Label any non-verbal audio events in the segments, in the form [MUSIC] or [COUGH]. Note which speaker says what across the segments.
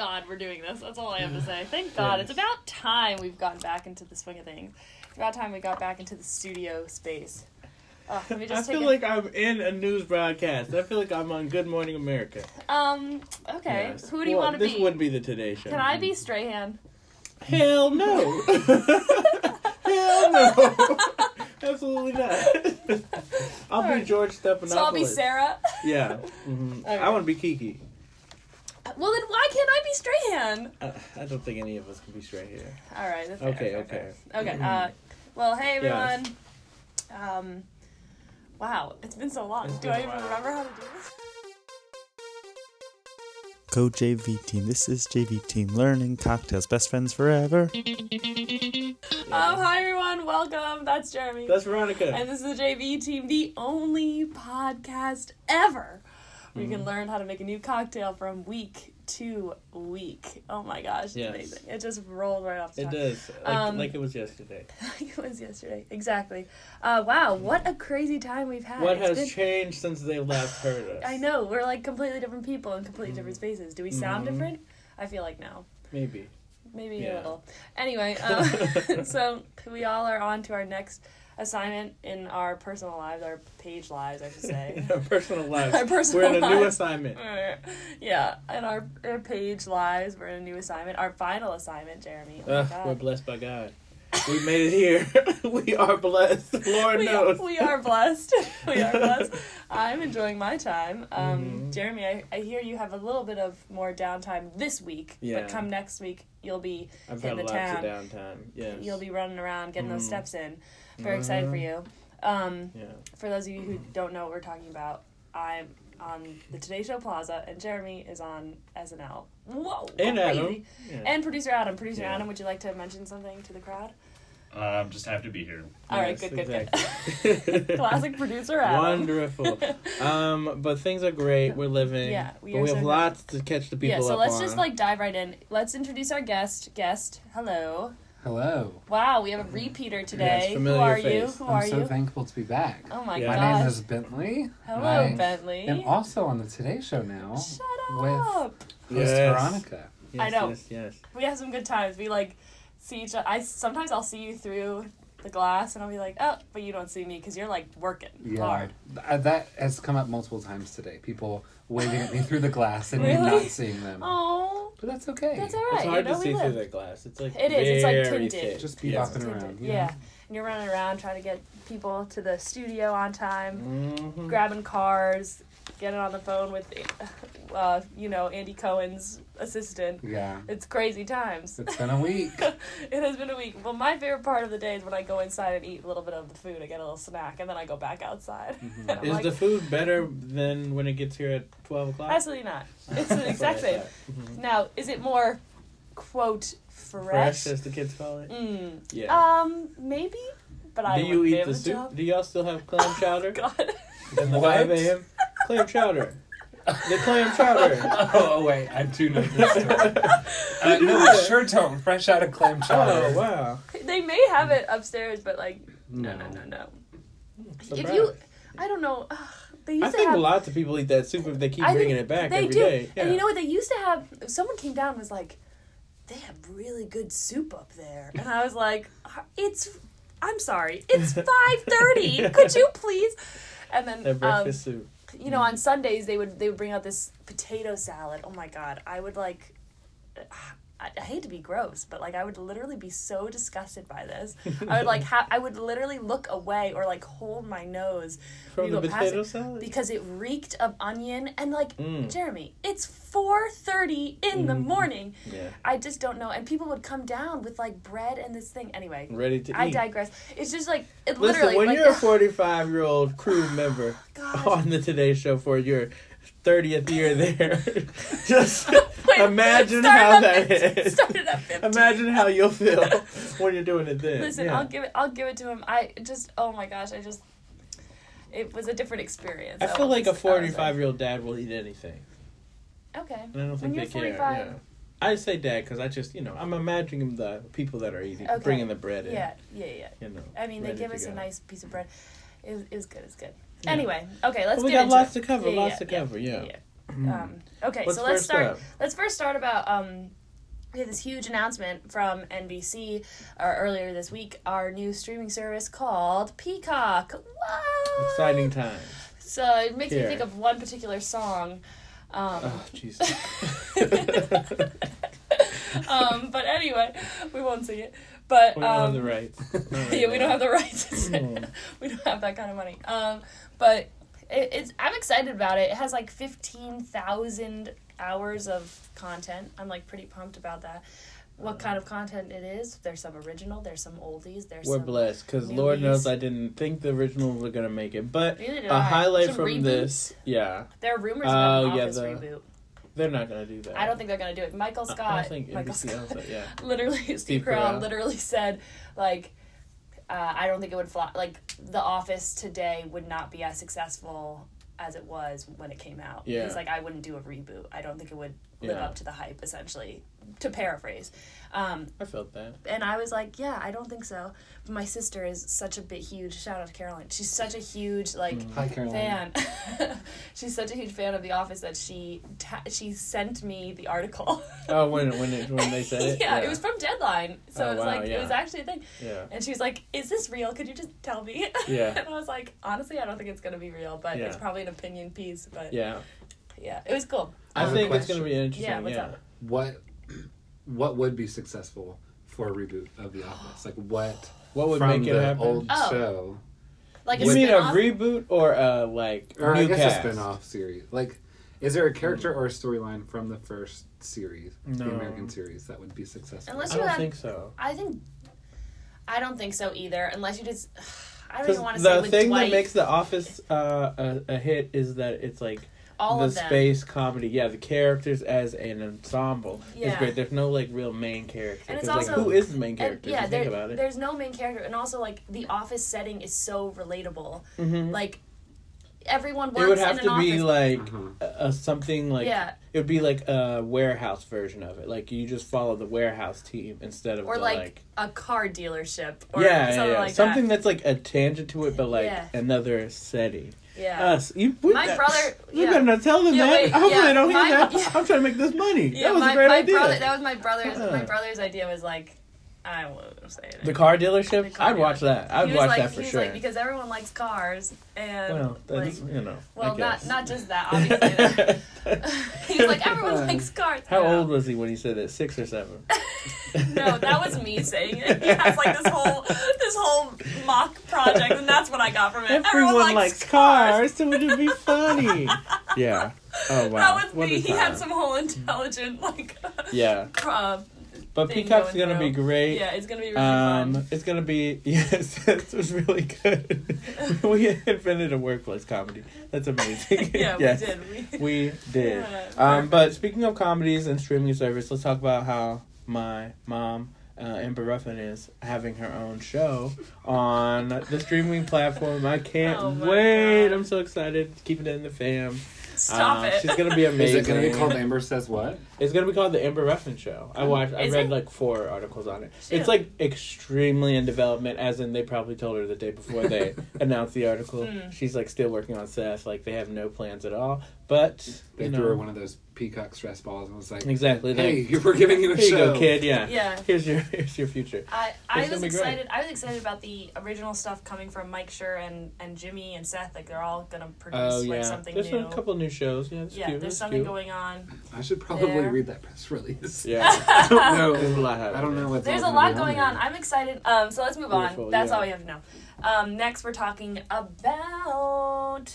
Speaker 1: God we're doing this. That's all I have to say. Thank [LAUGHS] God. It's about time we've gotten back into the swing of things. It's about time we got back into the studio space. Let me
Speaker 2: I feel
Speaker 1: take
Speaker 2: like I'm in a news broadcast. I feel like I'm on Good Morning America.
Speaker 1: um. Okay.
Speaker 2: Yes.
Speaker 1: Who do you
Speaker 2: Well,
Speaker 1: want to be?
Speaker 2: This wouldn't be the Today Show.
Speaker 1: Can I be Strahan?
Speaker 2: Hell no. [LAUGHS] Hell no. [LAUGHS] Absolutely not. I'll be
Speaker 1: Alright.
Speaker 2: George Stephanopoulos.
Speaker 1: So I'll be Sarah.
Speaker 2: Yeah. hmm
Speaker 1: Okay.
Speaker 2: I want to be Kiki.
Speaker 1: Well then, why can't I be Strahan?
Speaker 2: I, I don't think any of us can be straight here.
Speaker 1: All right. That's fair,
Speaker 2: Okay,
Speaker 1: fair,
Speaker 2: okay.
Speaker 1: fair. Okay. Uh, well, hey everyone.
Speaker 2: Yes.
Speaker 1: Um, wow, it's been so long.
Speaker 2: It's
Speaker 1: Do I even
Speaker 2: while.
Speaker 1: remember how to do this?
Speaker 3: Code JV Team. This is JV Team Learning Cocktails. Best friends forever.
Speaker 1: Um, hi everyone. Welcome. That's Jeremy.
Speaker 2: That's Veronica.
Speaker 1: and this is the JV team, the only podcast ever where
Speaker 2: Mm-hmm.
Speaker 1: you can learn how to make a new cocktail from week to week. Oh my gosh, it's
Speaker 2: Yes.
Speaker 1: amazing. It just rolled right off the
Speaker 2: it
Speaker 1: top.
Speaker 2: does. Like,
Speaker 1: Um,
Speaker 2: like it was yesterday. [LAUGHS]
Speaker 1: it was yesterday. Exactly. Uh, wow, what a crazy time we've had.
Speaker 2: What
Speaker 1: It's
Speaker 2: has
Speaker 1: been-
Speaker 2: changed since they last heard us?
Speaker 1: I know, we're like completely different people in completely
Speaker 2: Mm-hmm.
Speaker 1: different spaces. Do we sound
Speaker 2: Mhm.
Speaker 1: different? I feel like no.
Speaker 2: Maybe.
Speaker 1: Maybe a little. Anyway, [LAUGHS] um, [LAUGHS] so we all are on to our next assignment in our personal lives, our page lives, I should say. [LAUGHS]
Speaker 2: Our personal [LAUGHS] lives.
Speaker 1: Our personal
Speaker 2: We're in a new
Speaker 1: lives.
Speaker 2: assignment.
Speaker 1: Yeah, in our, our page lives, we're in a new assignment. Our final assignment, Jeremy. Oh
Speaker 2: Ugh, we're blessed by God. We made it here. [LAUGHS] we are blessed. Lord
Speaker 1: we,
Speaker 2: knows.
Speaker 1: we are blessed. we are blessed. I'm enjoying my time. Um,
Speaker 2: Mhm.
Speaker 1: Jeremy, I, I hear you have a little bit of more downtime this week,
Speaker 2: Yeah.
Speaker 1: but come next week, you'll be
Speaker 2: I've
Speaker 1: in
Speaker 2: had
Speaker 1: the
Speaker 2: lots
Speaker 1: town.
Speaker 2: of downtime. Yes.
Speaker 1: you'll be running around getting those
Speaker 2: Mhm.
Speaker 1: steps in. Very excited for you. Um,
Speaker 2: Yeah.
Speaker 1: for those of you who don't know what we're talking about, I'm on the Today Show Plaza, and Jeremy is on SNL. Whoa!
Speaker 2: And
Speaker 1: crazy.
Speaker 2: Adam. Yeah.
Speaker 1: And producer Adam. Producer
Speaker 2: Yeah.
Speaker 1: Adam, would you like to mention something to the crowd?
Speaker 4: Um, just happy to be here.
Speaker 1: All right,
Speaker 2: Yes,
Speaker 1: good, good,
Speaker 2: exactly.
Speaker 1: good. [LAUGHS] Classic producer Adam.
Speaker 2: Wonderful. Um, but things are great. We're living.
Speaker 1: Yeah, we
Speaker 2: but
Speaker 1: are
Speaker 2: we
Speaker 1: so
Speaker 2: have
Speaker 1: good.
Speaker 2: lots to catch the people
Speaker 1: yeah, so
Speaker 2: up
Speaker 1: let's
Speaker 2: on.
Speaker 1: just like dive right in. Let's introduce our guest. Guest, hello.
Speaker 5: Hello.
Speaker 1: Wow, we have a repeater today. Who are
Speaker 2: face.
Speaker 1: you? Who are you?
Speaker 5: I'm
Speaker 1: are
Speaker 5: so
Speaker 1: you?
Speaker 5: thankful to be back.
Speaker 1: oh my
Speaker 2: Yeah.
Speaker 5: My name is Bentley.
Speaker 1: Hello,
Speaker 5: I
Speaker 1: Bentley.
Speaker 5: am also on the Today Show now.
Speaker 1: Shut
Speaker 5: with-
Speaker 1: up.
Speaker 5: Host
Speaker 2: Yes.
Speaker 5: Veronica.
Speaker 2: Yes,
Speaker 1: I know.
Speaker 2: Yes, yes.
Speaker 1: we have some good times. We like see each other. I sometimes I'll see you through the glass, and I'll be like, oh, but you don't see me because you're like working
Speaker 5: Yeah.
Speaker 1: hard.
Speaker 5: Th- That has come up multiple times today. People waving at me through the glass and me
Speaker 1: Really?
Speaker 5: not seeing them.
Speaker 1: Oh,
Speaker 5: But that's okay.
Speaker 1: that's all
Speaker 2: It's hard
Speaker 1: you know,
Speaker 2: to see
Speaker 1: we
Speaker 2: through
Speaker 1: live.
Speaker 2: that glass. It's like
Speaker 1: It is, it's like
Speaker 2: very
Speaker 1: tinted.
Speaker 2: thick.
Speaker 5: Just be
Speaker 2: Yeah.
Speaker 5: bopping around. you
Speaker 1: Yeah.
Speaker 5: know?
Speaker 1: And you're running around trying to get people to the studio on time,
Speaker 2: Mhm.
Speaker 1: grabbing cars, getting on the phone with, [LAUGHS] uh, you know, Andy Cohen's assistant.
Speaker 5: Yeah.
Speaker 1: It's crazy times.
Speaker 5: It's been a week. [LAUGHS]
Speaker 1: it has been a week. Well, my favorite part of the day is when I go inside and eat a little bit of the food. I get a little snack, and then I go back outside. [LAUGHS]
Speaker 5: Mhm.
Speaker 2: Is
Speaker 1: like,
Speaker 2: the food better than when it gets here at twelve o'clock?
Speaker 1: absolutely not. It's the
Speaker 2: That's
Speaker 1: exact same.
Speaker 2: thought. Mhm.
Speaker 1: Now, is it more, quote, fresh?
Speaker 2: Fresh, as the kids call it.
Speaker 1: Mm.
Speaker 2: Yeah.
Speaker 1: Um, maybe, but I
Speaker 2: Do you eat the soup?
Speaker 1: tell.
Speaker 2: Do y'all still have clam chowder?
Speaker 1: God.
Speaker 2: In the
Speaker 5: What?
Speaker 2: 5 a.m. Clam chowder. The clam chowder. [LAUGHS]
Speaker 5: oh, wait. I do know this story. [LAUGHS] uh, no, we sure don't. Fresh out of clam chowder.
Speaker 2: Oh wow.
Speaker 1: They may have it upstairs, but like, no, no, no, no. If you, I don't know. ugh, they used
Speaker 2: I
Speaker 1: to
Speaker 2: think
Speaker 1: have.
Speaker 2: lots of people eat that soup if they keep
Speaker 1: I
Speaker 2: bringing it back
Speaker 1: they
Speaker 2: every
Speaker 1: do.
Speaker 2: day.
Speaker 1: And you know what? They used to have. Someone came down and was like, "They have really good soup up there," and I was like, "Uh, "It's." I'm sorry. It's [LAUGHS] five thirty. Could you please? And then
Speaker 2: That
Speaker 1: um,
Speaker 2: breakfast soup.
Speaker 1: You know on sundays they would they would bring out this potato salad. Oh my god. I would like I, I hate to be gross but like i would literally be so disgusted by this i would [LAUGHS] like ha- i would literally look away or like hold my nose
Speaker 2: From the potato salad?
Speaker 1: because it reeked of onion and like
Speaker 2: Mm.
Speaker 1: jeremy it's 4.30 in the
Speaker 2: Mhm.
Speaker 1: morning
Speaker 2: Yeah.
Speaker 1: i just don't know and people would come down with like bread and this thing anyway
Speaker 2: Ready to
Speaker 1: i
Speaker 2: eat.
Speaker 1: digress it's just like it
Speaker 2: Listen,
Speaker 1: literally
Speaker 2: when
Speaker 1: like,
Speaker 2: you're a [LAUGHS] 45 year old crew [SIGHS] member
Speaker 1: God.
Speaker 2: on the Today Show for your 30th year there, [LAUGHS] just [LAUGHS] imagine how
Speaker 1: at
Speaker 2: that
Speaker 1: 15 [LAUGHS]
Speaker 2: is.
Speaker 1: started at 15.
Speaker 2: Imagine how you'll feel [LAUGHS] when you're doing it then.
Speaker 1: Listen,
Speaker 2: Yeah.
Speaker 1: I'll give it. I'll give it to him. I just. Oh my gosh! I just. It was a different experience.
Speaker 2: I feel like a
Speaker 1: was- I was
Speaker 2: 45 year old dad will eat anything.
Speaker 1: Okay.
Speaker 2: And I don't think
Speaker 1: When
Speaker 2: they care. Yeah. I say dad because I just, you know, I'm imagining the people that are eating,
Speaker 1: Okay.
Speaker 2: bringing the bread in.
Speaker 1: Yeah. Yeah. Yeah.
Speaker 2: You know.
Speaker 1: I mean, they give us a nice piece of bread. It was, it was good. It's good.
Speaker 2: Yeah.
Speaker 1: Anyway, okay, let's
Speaker 2: Well, we got lots
Speaker 1: it.
Speaker 2: to cover,
Speaker 1: Yeah,
Speaker 2: lots
Speaker 1: yeah,
Speaker 2: to
Speaker 1: yeah,
Speaker 2: cover, yeah.
Speaker 1: Um, okay,
Speaker 2: What's
Speaker 1: so let's start.
Speaker 2: up?
Speaker 1: Let's first start about um, we had this huge announcement from NBC uh, earlier this week. Our new streaming service called Peacock. Wow!
Speaker 2: Exciting times.
Speaker 1: So it makes
Speaker 2: Here.
Speaker 1: me think of one particular song. Um,
Speaker 2: Oh, jeez. [LAUGHS] [LAUGHS]
Speaker 1: um, but anyway, we won't sing it. But
Speaker 2: we don't
Speaker 1: um, [LAUGHS]
Speaker 2: have the rights.
Speaker 1: yeah, we don't have the rights.
Speaker 2: Mm.
Speaker 1: we don't have that kind of money. Um, but it, it's I'm excited about it. It has like fifteen thousand hours of content. I'm like pretty pumped about that. What uh, kind of content it is? There's some original. There's some oldies. There's
Speaker 2: We're
Speaker 1: some.
Speaker 2: blessed because Lord knows. I didn't think the originals were gonna make it, but a
Speaker 1: I.
Speaker 2: highlight
Speaker 1: Some
Speaker 2: from
Speaker 1: reboots.
Speaker 2: this, yeah,
Speaker 1: There are rumors
Speaker 2: Oh,
Speaker 1: about an
Speaker 2: yeah,
Speaker 1: Office
Speaker 2: the-
Speaker 1: reboot.
Speaker 2: they're not gonna do that.
Speaker 1: I don't think they're gonna do it. Michael Scott.
Speaker 2: I think
Speaker 1: Michael
Speaker 2: NBC
Speaker 1: Scott.
Speaker 2: it, yeah. [LAUGHS]
Speaker 1: literally Steve, Carell. literally said like uh, I don't think it would fly like The Office today would not be as successful as it was when it came out.
Speaker 2: Yeah.
Speaker 1: He's like I wouldn't do a reboot. I don't think it would live
Speaker 2: Yeah.
Speaker 1: up to the hype essentially to paraphrase. Um,
Speaker 2: I felt that.
Speaker 1: and I was like, yeah, I don't think so. But my sister is such a big huge shout out to Caroline. She's such a huge like
Speaker 2: Mm.
Speaker 5: Hi, Caroline.
Speaker 1: fan. [LAUGHS] She's such a huge fan of The Office that she ta- she sent me the article.
Speaker 2: Oh, when when it, when they said [LAUGHS] it,
Speaker 1: yeah, it was from Deadline, so
Speaker 2: Oh,
Speaker 1: it was
Speaker 2: wow,
Speaker 1: like it was actually a thing.
Speaker 2: yeah,
Speaker 1: And she was like, "Is this real? Could you just tell me?" [LAUGHS]
Speaker 2: Yeah.
Speaker 1: and I was like, "Honestly, I don't think it's gonna be real, but it's probably an opinion piece." But yeah,
Speaker 2: yeah.
Speaker 1: it was cool.
Speaker 2: I
Speaker 5: have a
Speaker 2: think it's gonna be interesting.
Speaker 1: Yeah, what's
Speaker 2: yeah.
Speaker 1: up?
Speaker 5: What what would be successful for a reboot of The Office? Like what
Speaker 2: What would
Speaker 5: from
Speaker 2: make it
Speaker 5: the
Speaker 2: happen?
Speaker 5: old
Speaker 1: Oh.
Speaker 5: show,
Speaker 1: Like
Speaker 2: you mean a
Speaker 1: spin-off?
Speaker 2: reboot or a like
Speaker 5: or
Speaker 2: new
Speaker 5: I guess
Speaker 2: cast?
Speaker 5: a spin-off series? Like, is there a character or a storyline from the first series,
Speaker 2: No.
Speaker 5: the American series, that would be successful?
Speaker 1: Unless
Speaker 2: I
Speaker 1: you
Speaker 2: don't
Speaker 1: have-
Speaker 2: think so.
Speaker 1: I think I don't think so either. Unless you just, [SIGHS] I don't even want to say
Speaker 2: the
Speaker 1: with
Speaker 2: thing
Speaker 1: Dwight,
Speaker 2: that makes The Office uh, a, a hit is that it's like
Speaker 1: all
Speaker 2: the
Speaker 1: of them.
Speaker 2: space comedy. Yeah, the characters as an ensemble is great. There's no like real main character.
Speaker 1: And it's
Speaker 2: 'Cause, like,
Speaker 1: also-
Speaker 2: who is the main
Speaker 1: And,
Speaker 2: character?
Speaker 1: yeah,
Speaker 2: if you
Speaker 1: there,
Speaker 2: think about it.
Speaker 1: there's no main character, and also like the office setting is so relatable.
Speaker 2: Mhm.
Speaker 1: Like everyone works in an office.
Speaker 2: It would have
Speaker 1: in
Speaker 2: to be
Speaker 1: office.
Speaker 2: like
Speaker 5: Uh-huh.
Speaker 2: a, a something like
Speaker 1: yeah,
Speaker 2: it would be like a warehouse version of it. Like you just follow the warehouse team instead of
Speaker 1: or
Speaker 2: the,
Speaker 1: like,
Speaker 2: like
Speaker 1: a car dealership or
Speaker 2: yeah, yeah,
Speaker 1: something
Speaker 2: yeah.
Speaker 1: like
Speaker 2: something
Speaker 1: that.
Speaker 2: that's like a tangent to it, but like
Speaker 1: Yeah.
Speaker 2: another setting.
Speaker 1: Yeah.
Speaker 2: Us, you put
Speaker 1: My
Speaker 2: that-
Speaker 1: brother-
Speaker 2: You
Speaker 1: yeah.
Speaker 2: better not tell them
Speaker 1: Yeah,
Speaker 2: that.
Speaker 1: wait,
Speaker 2: Hopefully
Speaker 1: yeah,
Speaker 2: they don't hear
Speaker 1: my-
Speaker 2: that. [LAUGHS] I'm trying to make this money.
Speaker 1: yeah,
Speaker 2: that was
Speaker 1: my,
Speaker 2: a great
Speaker 1: my
Speaker 2: idea.
Speaker 1: brother that was my brother's my brother's idea was like I won't say it.
Speaker 2: the car dealership.
Speaker 1: The car
Speaker 2: I'd watch that. I'd watch
Speaker 1: like,
Speaker 2: that for
Speaker 1: he was
Speaker 2: sure.
Speaker 1: like because everyone likes cars and
Speaker 2: well,
Speaker 1: like
Speaker 2: that's you know.
Speaker 1: well not not just that [LAUGHS] obviously [LAUGHS] he's like everyone likes cars.
Speaker 2: How
Speaker 1: No.
Speaker 2: old was he when he said that? Six or seven? [LAUGHS]
Speaker 1: no, that was me saying it. He has like this whole this whole mock project, and that's what I got from it.
Speaker 2: Everyone, likes cars, so it would be funny. yeah. Oh wow.
Speaker 1: That was
Speaker 2: What
Speaker 1: me. He had some whole intelligent like
Speaker 2: Yeah,
Speaker 1: uh,
Speaker 2: but Peacock's
Speaker 1: going
Speaker 2: gonna be great.
Speaker 1: yeah, it's gonna be really
Speaker 2: Um,
Speaker 1: fun.
Speaker 2: it's gonna be [LAUGHS] yes, this was really good. [LAUGHS] we invented a workplace comedy. That's amazing. [LAUGHS]
Speaker 1: Yeah,
Speaker 2: yes,
Speaker 1: we did. We,
Speaker 2: We did.
Speaker 1: Yeah,
Speaker 2: Um, but speaking of comedies and streaming service, let's talk about how my mom, uh, Amber Ruffin, is having her own show on the streaming platform. I can't
Speaker 1: Oh
Speaker 2: wait!
Speaker 1: God.
Speaker 2: I'm so excited. Keeping it in the fam.
Speaker 1: Stop
Speaker 2: Uh,
Speaker 1: it.
Speaker 2: She's gonna be amazing.
Speaker 5: Is
Speaker 2: amazing.
Speaker 5: it going to be called Amber Says What?
Speaker 2: It's gonna be called the Amber Ruffin Show. I watched. I
Speaker 1: Is
Speaker 2: read
Speaker 1: it?
Speaker 2: like four articles on it.
Speaker 1: Shoot.
Speaker 2: It's like extremely in development, as in they probably told her the day before they [LAUGHS] announced the article.
Speaker 1: Mm.
Speaker 2: She's like still working on Seth. Like they have no plans at all. But
Speaker 5: They
Speaker 2: you
Speaker 5: threw her one of those peacock stress balls and was like,
Speaker 2: exactly.
Speaker 5: "Hey,
Speaker 2: Like, [LAUGHS]
Speaker 5: we're giving you a
Speaker 2: here you
Speaker 5: show."
Speaker 2: go, kid. Yeah.
Speaker 1: Yeah.
Speaker 2: Here's your here's your future.
Speaker 1: I, I
Speaker 2: It's
Speaker 1: was
Speaker 2: gonna great.
Speaker 1: excited. I was excited about the original stuff coming from Mike Schur and, and Jimmy and Seth. Like they're all gonna produce
Speaker 2: Oh
Speaker 1: like
Speaker 2: yeah.
Speaker 1: something
Speaker 2: There's
Speaker 1: new.
Speaker 2: a couple new shows. Yeah. It's
Speaker 1: yeah,
Speaker 2: cute.
Speaker 1: there's
Speaker 2: it's
Speaker 1: something
Speaker 2: cute.
Speaker 1: going on.
Speaker 5: I should probably
Speaker 1: There.
Speaker 5: read that press [LAUGHS] release.
Speaker 2: Yeah. [LAUGHS]
Speaker 5: I don't know.
Speaker 2: There's a lot happening.
Speaker 5: I don't know what's
Speaker 1: There's a lot
Speaker 5: gonna
Speaker 1: going on.
Speaker 5: there.
Speaker 1: I'm excited. Um, so let's move
Speaker 2: Beautiful,
Speaker 1: on. That's
Speaker 2: yeah.
Speaker 1: all we have to know. Um, next we're talking about.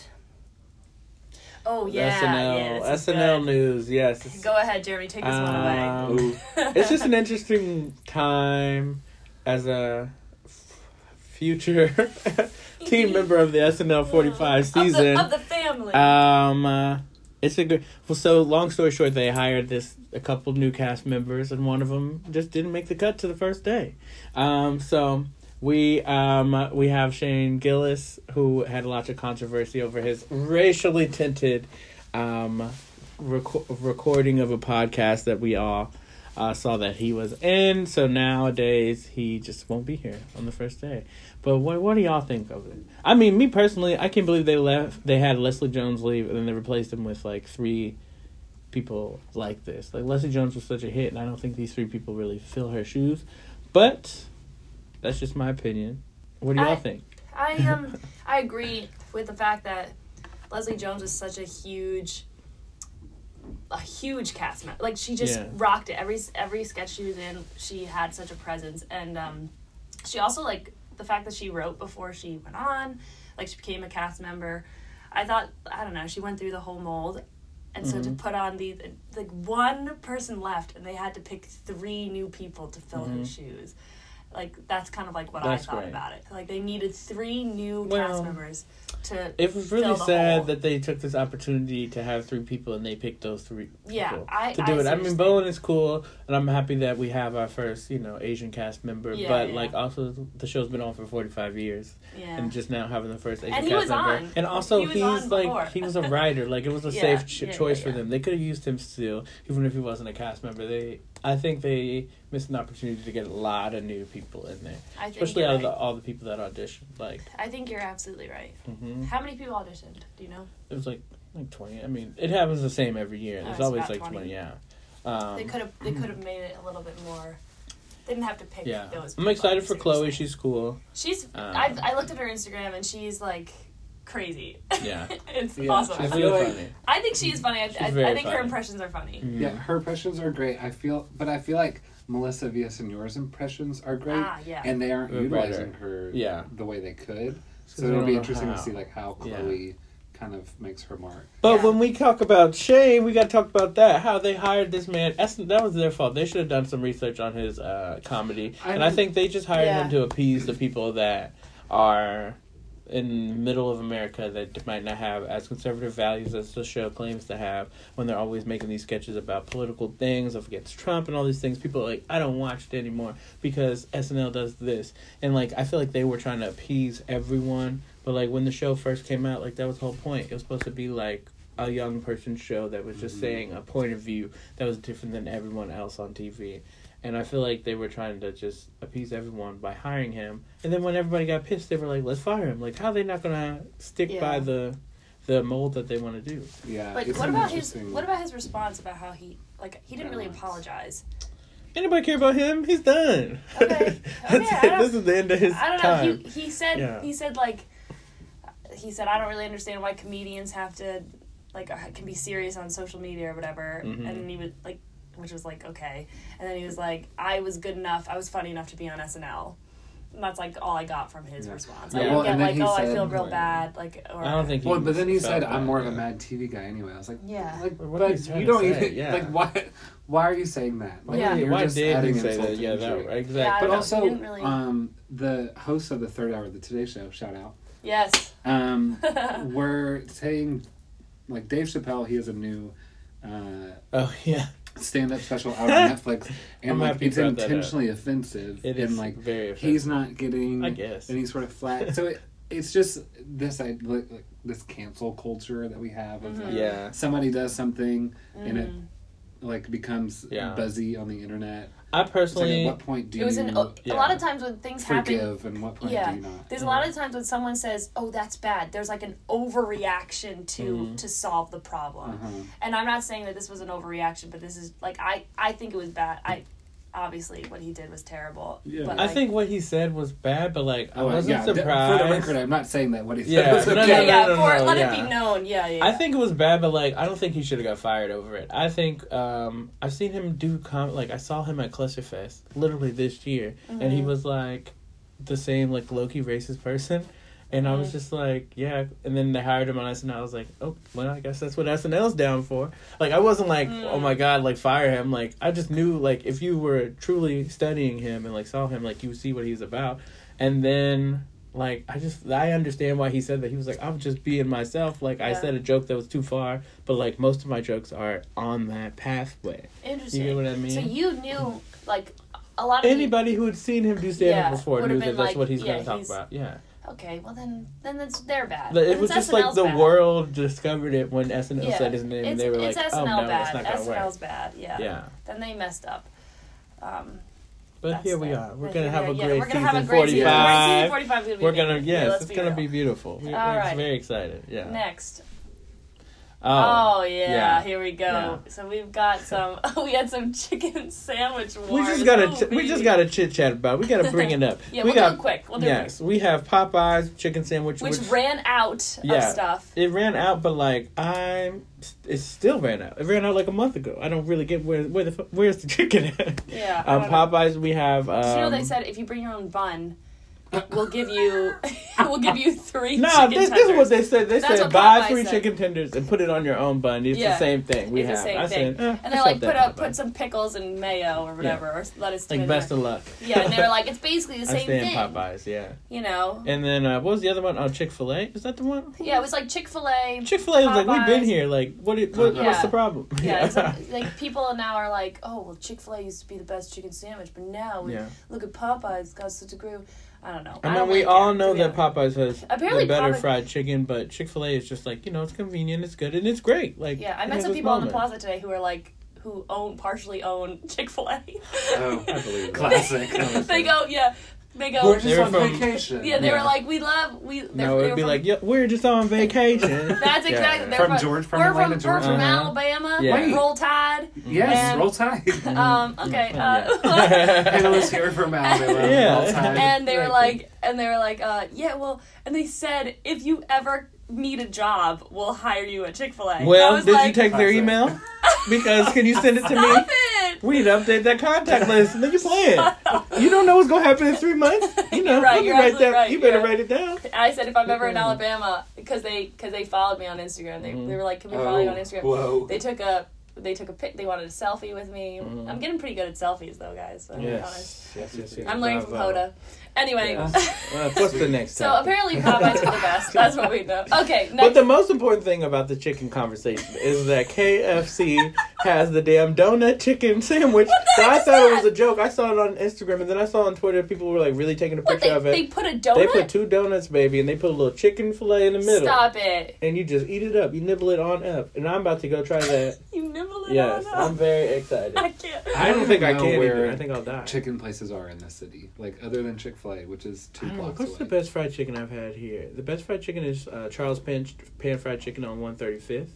Speaker 1: Oh yeah,
Speaker 2: SNL.
Speaker 1: yeah.
Speaker 2: SNL
Speaker 1: good.
Speaker 2: news. Yes.
Speaker 1: Go ahead, Jeremy. Take this one away.
Speaker 2: Um, [LAUGHS] it's just an interesting time as a f- future [LAUGHS] team member of the SNL [LAUGHS] 45
Speaker 1: Of the-
Speaker 2: season.
Speaker 1: of the, family.
Speaker 2: Um, uh, it's a good. Well, so long story short, they hired this a couple new cast members, and one of them just didn't make the cut to the first day. Um, so we um we have Shane Gillis, who had lots of controversy over his racially tinted um reco- recording of a podcast that we all. Uh, saw that he was in, so nowadays he just won't be here on the first day. But what what do y'all think of it? I mean, me personally, I can't believe they left. They had Leslie Jones leave, and then they replaced him with like three people like this. Like Leslie Jones was such a hit, and I don't think these three people really fill her shoes. But that's just my opinion. What do y'all
Speaker 1: I-
Speaker 2: think?
Speaker 1: I um [LAUGHS] I agree with the fact that Leslie Jones was such a huge a huge cast member. Like she just
Speaker 2: Yeah.
Speaker 1: rocked it. Every every sketch she was in, she had such a presence and um she also like the fact that she wrote before she went on, like she became a cast member. I thought I don't know, she went through the whole mold. And so to
Speaker 2: Mm-hmm.
Speaker 1: put on the like one person left and they had to pick three new people to fill her shoes. Like that's kind of like what.
Speaker 2: That's
Speaker 1: I thought
Speaker 2: great.
Speaker 1: about it. Like they needed three new
Speaker 2: Well,
Speaker 1: cast members to
Speaker 2: It was really sad
Speaker 1: hole.
Speaker 2: that they took this opportunity to have three people and they picked those three
Speaker 1: Yeah,
Speaker 2: people
Speaker 1: I-
Speaker 2: to do
Speaker 1: see
Speaker 2: it. I mean, Bowen is cool, and I'm happy that we have our first, you know, Asian cast member.
Speaker 1: Yeah,
Speaker 2: but
Speaker 1: yeah.
Speaker 2: like, also the show's been on for 45 years,
Speaker 1: yeah.
Speaker 2: and just now having the first Asian
Speaker 1: And he
Speaker 2: cast
Speaker 1: was
Speaker 2: member.
Speaker 1: on.
Speaker 2: And also,
Speaker 1: He was
Speaker 2: he's like, he was a writer. Like, it was a [LAUGHS] safe ch- choice for them. They could have used him still, even if he wasn't a cast member. They, I think they missed an opportunity to get a lot of new people in there,
Speaker 1: I think
Speaker 2: especially out of
Speaker 1: right.
Speaker 2: the, all the people that auditioned. Like,
Speaker 1: I think you're absolutely right.
Speaker 2: hmm
Speaker 1: How many people auditioned? Do you know?
Speaker 2: it was like like 20. I mean, it happens the same every year.
Speaker 1: Oh,
Speaker 2: There's always like
Speaker 1: 20.
Speaker 2: 20. Yeah. Um,
Speaker 1: they could have they could have made it a little bit more. They didn't have to pick
Speaker 2: Yeah,
Speaker 1: those.
Speaker 2: I'm excited for Chloe. She's cool.
Speaker 1: she's.
Speaker 2: Um,
Speaker 1: I I looked at her Instagram and she's like crazy.
Speaker 2: Yeah. [LAUGHS]
Speaker 1: it's
Speaker 5: Yeah,
Speaker 1: awesome.
Speaker 2: She's
Speaker 5: I
Speaker 2: really
Speaker 5: feel like-
Speaker 2: funny.
Speaker 1: I think she's funny. I, I,
Speaker 2: very
Speaker 1: I think her impressions are funny.
Speaker 2: Mhm.
Speaker 5: Yeah, her impressions are great. I feel, but I feel like Melissa Villasenor's impressions are great,
Speaker 1: Ah, yeah.
Speaker 5: and they aren't
Speaker 2: They're
Speaker 5: utilizing
Speaker 2: better.
Speaker 5: her
Speaker 2: Yeah.
Speaker 5: the way they could. So it'll be interesting
Speaker 2: how.
Speaker 5: to see like how
Speaker 2: Yeah.
Speaker 5: Chloe kind of makes her mark.
Speaker 2: But
Speaker 1: Yeah.
Speaker 2: when we talk about Shane, we got to talk about that. How they hired this man. That was their fault. They should have done some research on his uh, comedy.
Speaker 5: I
Speaker 2: and I think they just hired
Speaker 1: Yeah.
Speaker 2: him to appease the people that are in middle of America that might not have as conservative values as the show claims to have when they're always making these sketches about political things of against Trump and all these things. People are like, I don't watch it anymore because SNL does this. And like I feel like they were trying to appease everyone. But like when the show first came out, like that was the whole point. It was supposed to be like a young person show that was just
Speaker 5: Mhm.
Speaker 2: saying a point of view that was different than everyone else on TV. And I feel like they were trying to just appease everyone by hiring him. And then when everybody got pissed, they were like, "Let's fire him." Like, how are they not gonna stick
Speaker 1: Yeah.
Speaker 2: by the the mold that they want to do?
Speaker 5: Yeah,
Speaker 1: But
Speaker 5: it's
Speaker 1: what about his what about his response about how he like he didn't really apologize.
Speaker 2: Anybody care about him? He's done.
Speaker 1: Okay. [LAUGHS] Okay, I
Speaker 2: it. this is the end of his
Speaker 1: I don't know.
Speaker 2: time.
Speaker 1: He he said
Speaker 2: Yeah.
Speaker 1: he said like he said I don't really understand why comedians have to like uh, can be serious on social media or whatever.
Speaker 2: Mhm.
Speaker 1: And he was like, which was like okay. And then he was like, I was good enough. I was funny enough to be on SNL. And that's like all I got from his
Speaker 5: Yeah.
Speaker 1: response.
Speaker 2: Yeah.
Speaker 1: I didn't get like,
Speaker 5: he
Speaker 1: oh, I feel real bad. Like, or
Speaker 2: I don't think. He
Speaker 5: Well, but then he said,
Speaker 2: that,
Speaker 5: "I'm more of a. Mad TV guy anyway." I was like,
Speaker 1: Yeah.
Speaker 5: like,
Speaker 2: What
Speaker 5: but
Speaker 2: are you
Speaker 5: you don't
Speaker 2: say?
Speaker 5: even
Speaker 2: Yeah.
Speaker 5: like why? Why are you saying that? Like,
Speaker 1: Yeah.
Speaker 5: you're
Speaker 2: Why
Speaker 5: just
Speaker 2: did
Speaker 5: adding
Speaker 2: he say that? Yeah,
Speaker 5: injury.
Speaker 2: that exactly.
Speaker 1: Yeah,
Speaker 5: But
Speaker 1: know.
Speaker 5: also,
Speaker 1: really-
Speaker 5: um, the hosts of the third hour of the Today Show, shout out,
Speaker 1: yes.
Speaker 5: Um, [LAUGHS] we're saying, like Dave Chappelle, he has a new uh,
Speaker 2: Oh yeah,
Speaker 5: stand-up special out on [LAUGHS] Netflix, and
Speaker 2: I'm
Speaker 5: like it's
Speaker 2: brought that up.
Speaker 5: intentionally offensive,
Speaker 2: it
Speaker 5: and
Speaker 2: is
Speaker 5: like
Speaker 2: very. Offensive.
Speaker 5: he's not getting
Speaker 2: I guess.
Speaker 5: any sort of flat. so it, it's just this I like, like this cancel culture that we have of like,
Speaker 2: Yeah.
Speaker 5: somebody does something and it
Speaker 1: Mm.
Speaker 5: like becomes
Speaker 2: Yeah.
Speaker 5: buzzy on the internet.
Speaker 2: I
Speaker 5: It's like
Speaker 2: personally.
Speaker 5: at what point do
Speaker 1: It was
Speaker 5: you
Speaker 1: an, a
Speaker 2: yeah.
Speaker 1: lot of times when things happen
Speaker 5: forgive and what point
Speaker 1: Yeah.
Speaker 5: do you not?
Speaker 1: There's a lot of times when someone says, "Oh, that's bad." There's like an overreaction to
Speaker 2: Mhm.
Speaker 1: to solve the problem.
Speaker 5: Uh-huh.
Speaker 1: And I'm not saying that this was an overreaction, but this is like I I think it was bad. I obviously what he did was terrible.
Speaker 5: Yeah.
Speaker 1: But,
Speaker 2: I think what he said was bad, but like I
Speaker 5: Oh,
Speaker 2: wasn't
Speaker 5: yeah.
Speaker 2: surprised.
Speaker 5: For the record, I'm not saying that what he said
Speaker 2: Yeah,
Speaker 5: was
Speaker 2: no,
Speaker 5: okay.
Speaker 2: no,
Speaker 1: yeah,
Speaker 2: no,
Speaker 1: yeah.
Speaker 2: no,
Speaker 1: for
Speaker 2: no,
Speaker 1: let
Speaker 2: yeah.
Speaker 1: it be known. Yeah, yeah.
Speaker 2: I think it was bad, but like I don't think he should have got fired over it. I think um I've seen him do com like I saw him at Clusterfest literally this year, and he
Speaker 1: Mhm.
Speaker 2: was like the same like Loki racist person, and I was
Speaker 1: Mhm.
Speaker 2: just like yeah. And then they hired him on SNL. I was like oh well I guess that's what SNL's down for. Like I wasn't like
Speaker 1: Mm.
Speaker 2: oh my god like fire him. Like I just knew like if you were truly studying him and like saw him like you would see what he's about, and then. Like I just I understand why he said that he was like I'm just being myself like I said a joke that was too far but like most of my jokes are on that pathway
Speaker 1: Interesting.
Speaker 2: you get what I mean
Speaker 1: So you knew like a lot of
Speaker 2: anybody who had seen him do stand up
Speaker 1: Yeah,
Speaker 2: before knew that that's what he's
Speaker 1: yeah,
Speaker 2: gonna talk about yeah
Speaker 1: people- okay, well then then that's they're bad.
Speaker 2: But it was
Speaker 1: it's
Speaker 2: just like the
Speaker 1: bad.
Speaker 2: world discovered it when SNL
Speaker 1: Yeah.
Speaker 2: said his name and they were like
Speaker 1: it's
Speaker 2: oh no
Speaker 1: bad.
Speaker 2: that's not gonna work
Speaker 1: SNL's bad. Yeah.
Speaker 2: yeah
Speaker 1: Then they messed up. Um,
Speaker 2: but here we are we're gonna have a great
Speaker 1: yeah, we're gonna
Speaker 2: season
Speaker 1: have a great season.
Speaker 2: 45
Speaker 1: 45 is gonna be
Speaker 2: we're gonna yes
Speaker 1: let's
Speaker 2: it's
Speaker 1: be
Speaker 2: gonna
Speaker 1: real.
Speaker 2: be beautiful we're,
Speaker 1: All
Speaker 2: very excited yeah
Speaker 1: Next. Oh, yeah,
Speaker 2: yeah.
Speaker 1: here we go.
Speaker 2: Yeah.
Speaker 1: So we've got some. [LAUGHS] we had some chicken sandwich
Speaker 2: we just gotta
Speaker 1: Oh,
Speaker 2: ch- we just gotta chit chat about. it. We gotta bring it up. [LAUGHS]
Speaker 1: Yeah,
Speaker 2: we
Speaker 1: we'll
Speaker 2: got
Speaker 1: do it quick. We'll do
Speaker 2: yes, we have Popeyes chicken sandwich.
Speaker 1: Which,
Speaker 2: which,
Speaker 1: ran out
Speaker 2: Yeah.
Speaker 1: of stuff.
Speaker 2: it ran out, but like I'm, it still ran out. It ran out like a month ago. I don't really get where where the where's the [LAUGHS] chicken at.
Speaker 1: Yeah.
Speaker 2: Um,
Speaker 1: know.
Speaker 2: Popeyes, we have. Um,
Speaker 1: you know they said if you bring your own bun, we'll give you [LAUGHS] we'll give you three
Speaker 2: No,
Speaker 1: chicken
Speaker 2: this, this is what they said. They
Speaker 1: That's
Speaker 2: said buy three
Speaker 1: said.
Speaker 2: chicken tenders and put it on your own bun. It's
Speaker 1: Yeah.
Speaker 2: the same thing. We
Speaker 1: It's the
Speaker 2: have.
Speaker 1: same
Speaker 2: I
Speaker 1: thing.
Speaker 2: said, eh,
Speaker 1: and they're like put up put some pickles and mayo or whatever or lettuce
Speaker 2: like best of luck.
Speaker 1: Yeah, and they were like [LAUGHS] it's basically the same thing.
Speaker 2: Popeyes, yeah.
Speaker 1: You know.
Speaker 2: And then uh, what was the other one? Oh, Chick Fil A. Is that the one?
Speaker 1: Yeah, it was like Chick Fil A.
Speaker 2: Chick Fil A was like, we've been here. Like, what? It, what
Speaker 1: Yeah.
Speaker 2: What's the problem?
Speaker 1: Yeah, [LAUGHS] it's like, like people now are like, oh well, Chick Fil A used to be the best chicken sandwich, but now we
Speaker 2: yeah.
Speaker 1: look at Popeyes got such a groove. I don't know.
Speaker 2: I
Speaker 1: I
Speaker 2: mean,
Speaker 1: don't
Speaker 2: we
Speaker 1: really
Speaker 2: all
Speaker 1: care,
Speaker 2: know that
Speaker 1: honest.
Speaker 2: Popeyes has
Speaker 1: Apparently
Speaker 2: the better
Speaker 1: Popeyes-
Speaker 2: fried chicken, but Chick Fil A is just like you know, it's convenient, it's good, and it's great. Like,
Speaker 1: Yeah, I met some
Speaker 2: its
Speaker 1: people on the plaza today who are like who own partially own [LAUGHS] Chick Fil A.
Speaker 5: Oh,
Speaker 2: I believe.
Speaker 5: Classic. [LAUGHS]
Speaker 1: they go, yeah, they go.
Speaker 5: We're just on
Speaker 2: from-
Speaker 5: vacation.
Speaker 1: yeah, they
Speaker 2: Yeah.
Speaker 1: were like, we love we. they're-
Speaker 2: No, it'd be
Speaker 1: from-
Speaker 2: like, yeah, we're just on [LAUGHS] vacation.
Speaker 1: That's
Speaker 2: Yeah.
Speaker 1: exactly. They're
Speaker 5: From George- from
Speaker 1: we're
Speaker 5: Atlanta,
Speaker 1: from, we're from
Speaker 2: Uh-huh.
Speaker 1: Alabama.
Speaker 2: Yeah.
Speaker 5: Wait.
Speaker 1: Roll Tide.
Speaker 5: Yes,
Speaker 1: And-
Speaker 5: roll tide. [LAUGHS]
Speaker 1: Um. Okay. [LAUGHS]
Speaker 2: Yeah. [LAUGHS]
Speaker 1: Uh,
Speaker 5: Panelists here from Alabama.
Speaker 2: Yeah.
Speaker 5: Roll tide.
Speaker 1: and they were like, and they were like, uh, yeah, well, and they said if you ever need a job, we'll hire you at Chick Fil A.
Speaker 2: well,
Speaker 1: was
Speaker 2: did
Speaker 1: like,
Speaker 2: you take their email? Because can you send it to me?
Speaker 1: It!
Speaker 2: We need to update that contact list. Nigga playing. You don't know what's gonna happen in three months. You know,
Speaker 1: You're right, you're
Speaker 2: write that.
Speaker 1: right,
Speaker 2: You better
Speaker 1: yeah.
Speaker 2: write it down.
Speaker 1: I said if I'm ever in Alabama, because they because they followed me on Instagram. They,
Speaker 2: Mhm.
Speaker 1: they were like, can we follow you on
Speaker 5: Oh,
Speaker 1: Instagram?
Speaker 5: Whoa.
Speaker 1: They took a they took a pic. They wanted a selfie with me.
Speaker 2: Mhm.
Speaker 1: I'm getting pretty good at selfies though, guys. So, to be honest.
Speaker 2: Yes, yes, yes, yes.
Speaker 1: I'm learning from Hoda. Anyway,
Speaker 2: Yeah. [LAUGHS] Uh, what's the next?
Speaker 1: so
Speaker 2: topic?
Speaker 1: apparently Popeyes are the best. [LAUGHS] That's what we know. Okay, next.
Speaker 2: But the most important thing about the chicken conversation is that KFC [LAUGHS] has the damn donut chicken sandwich.
Speaker 1: What the
Speaker 2: So I
Speaker 1: heck is
Speaker 2: thought it was a joke. I saw it on Instagram and then I saw on Twitter people were like really taking a
Speaker 1: what
Speaker 2: picture
Speaker 1: they,
Speaker 2: of it.
Speaker 1: they put a donut.
Speaker 2: They put two donuts, baby, and they put a little chicken fillet in the middle.
Speaker 1: Stop it!
Speaker 2: And you just eat it up. You nibble it on up. And I'm about to go try that.
Speaker 1: You nibble it
Speaker 2: yes,
Speaker 1: on.
Speaker 2: I'm very excited.
Speaker 1: I can't.
Speaker 2: I don't think I
Speaker 5: know
Speaker 2: can
Speaker 5: where
Speaker 2: either. I think I'll die.
Speaker 5: chicken places are in this city, like other than Chick Fil A, which is two
Speaker 2: I don't know. What's
Speaker 5: away.
Speaker 2: the best fried chicken I've had here? The best fried chicken is uh, Charles Pan, Pan Fried Chicken on 135th.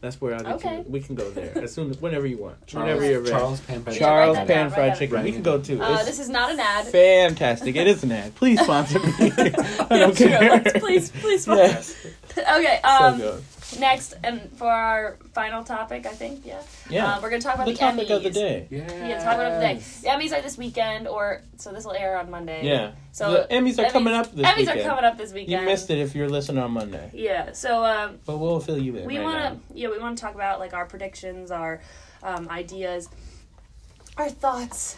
Speaker 2: That's where I think
Speaker 1: Okay.
Speaker 2: you- we can go there as soon as whenever you want.
Speaker 5: Charles,
Speaker 2: whenever you're ready.
Speaker 5: Charles Pan Fried
Speaker 2: Charles
Speaker 1: write that
Speaker 2: Pan Fried Chicken.
Speaker 5: down.
Speaker 2: We can go too.
Speaker 1: Uh, this is not an ad.
Speaker 2: fantastic. It is an ad. Please sponsor me. I don't
Speaker 1: true.
Speaker 2: care.
Speaker 1: Please, please. [LAUGHS] sponsor.
Speaker 2: Yes. [LAUGHS]
Speaker 1: Okay.
Speaker 2: So
Speaker 1: Um.
Speaker 2: good.
Speaker 1: Next, and for our final topic, I think, yeah.
Speaker 2: Yeah.
Speaker 1: Uh, we're gonna talk about
Speaker 2: the
Speaker 1: the,
Speaker 2: topic
Speaker 1: Emmys.
Speaker 2: of the day.
Speaker 5: Yeah.
Speaker 1: Yeah, talk about the day. The Emmys are this weekend, or so this will air on Monday.
Speaker 2: Yeah.
Speaker 1: So
Speaker 2: the Emmys are coming up this
Speaker 1: Emmys
Speaker 2: weekend.
Speaker 1: are coming up this weekend.
Speaker 2: You
Speaker 1: weekend.
Speaker 2: missed it if you're listening on Monday,
Speaker 1: Yeah. So um,
Speaker 2: but we'll fill you in.
Speaker 1: we
Speaker 2: right
Speaker 1: want to yeah we want to talk about like our predictions our um, ideas our thoughts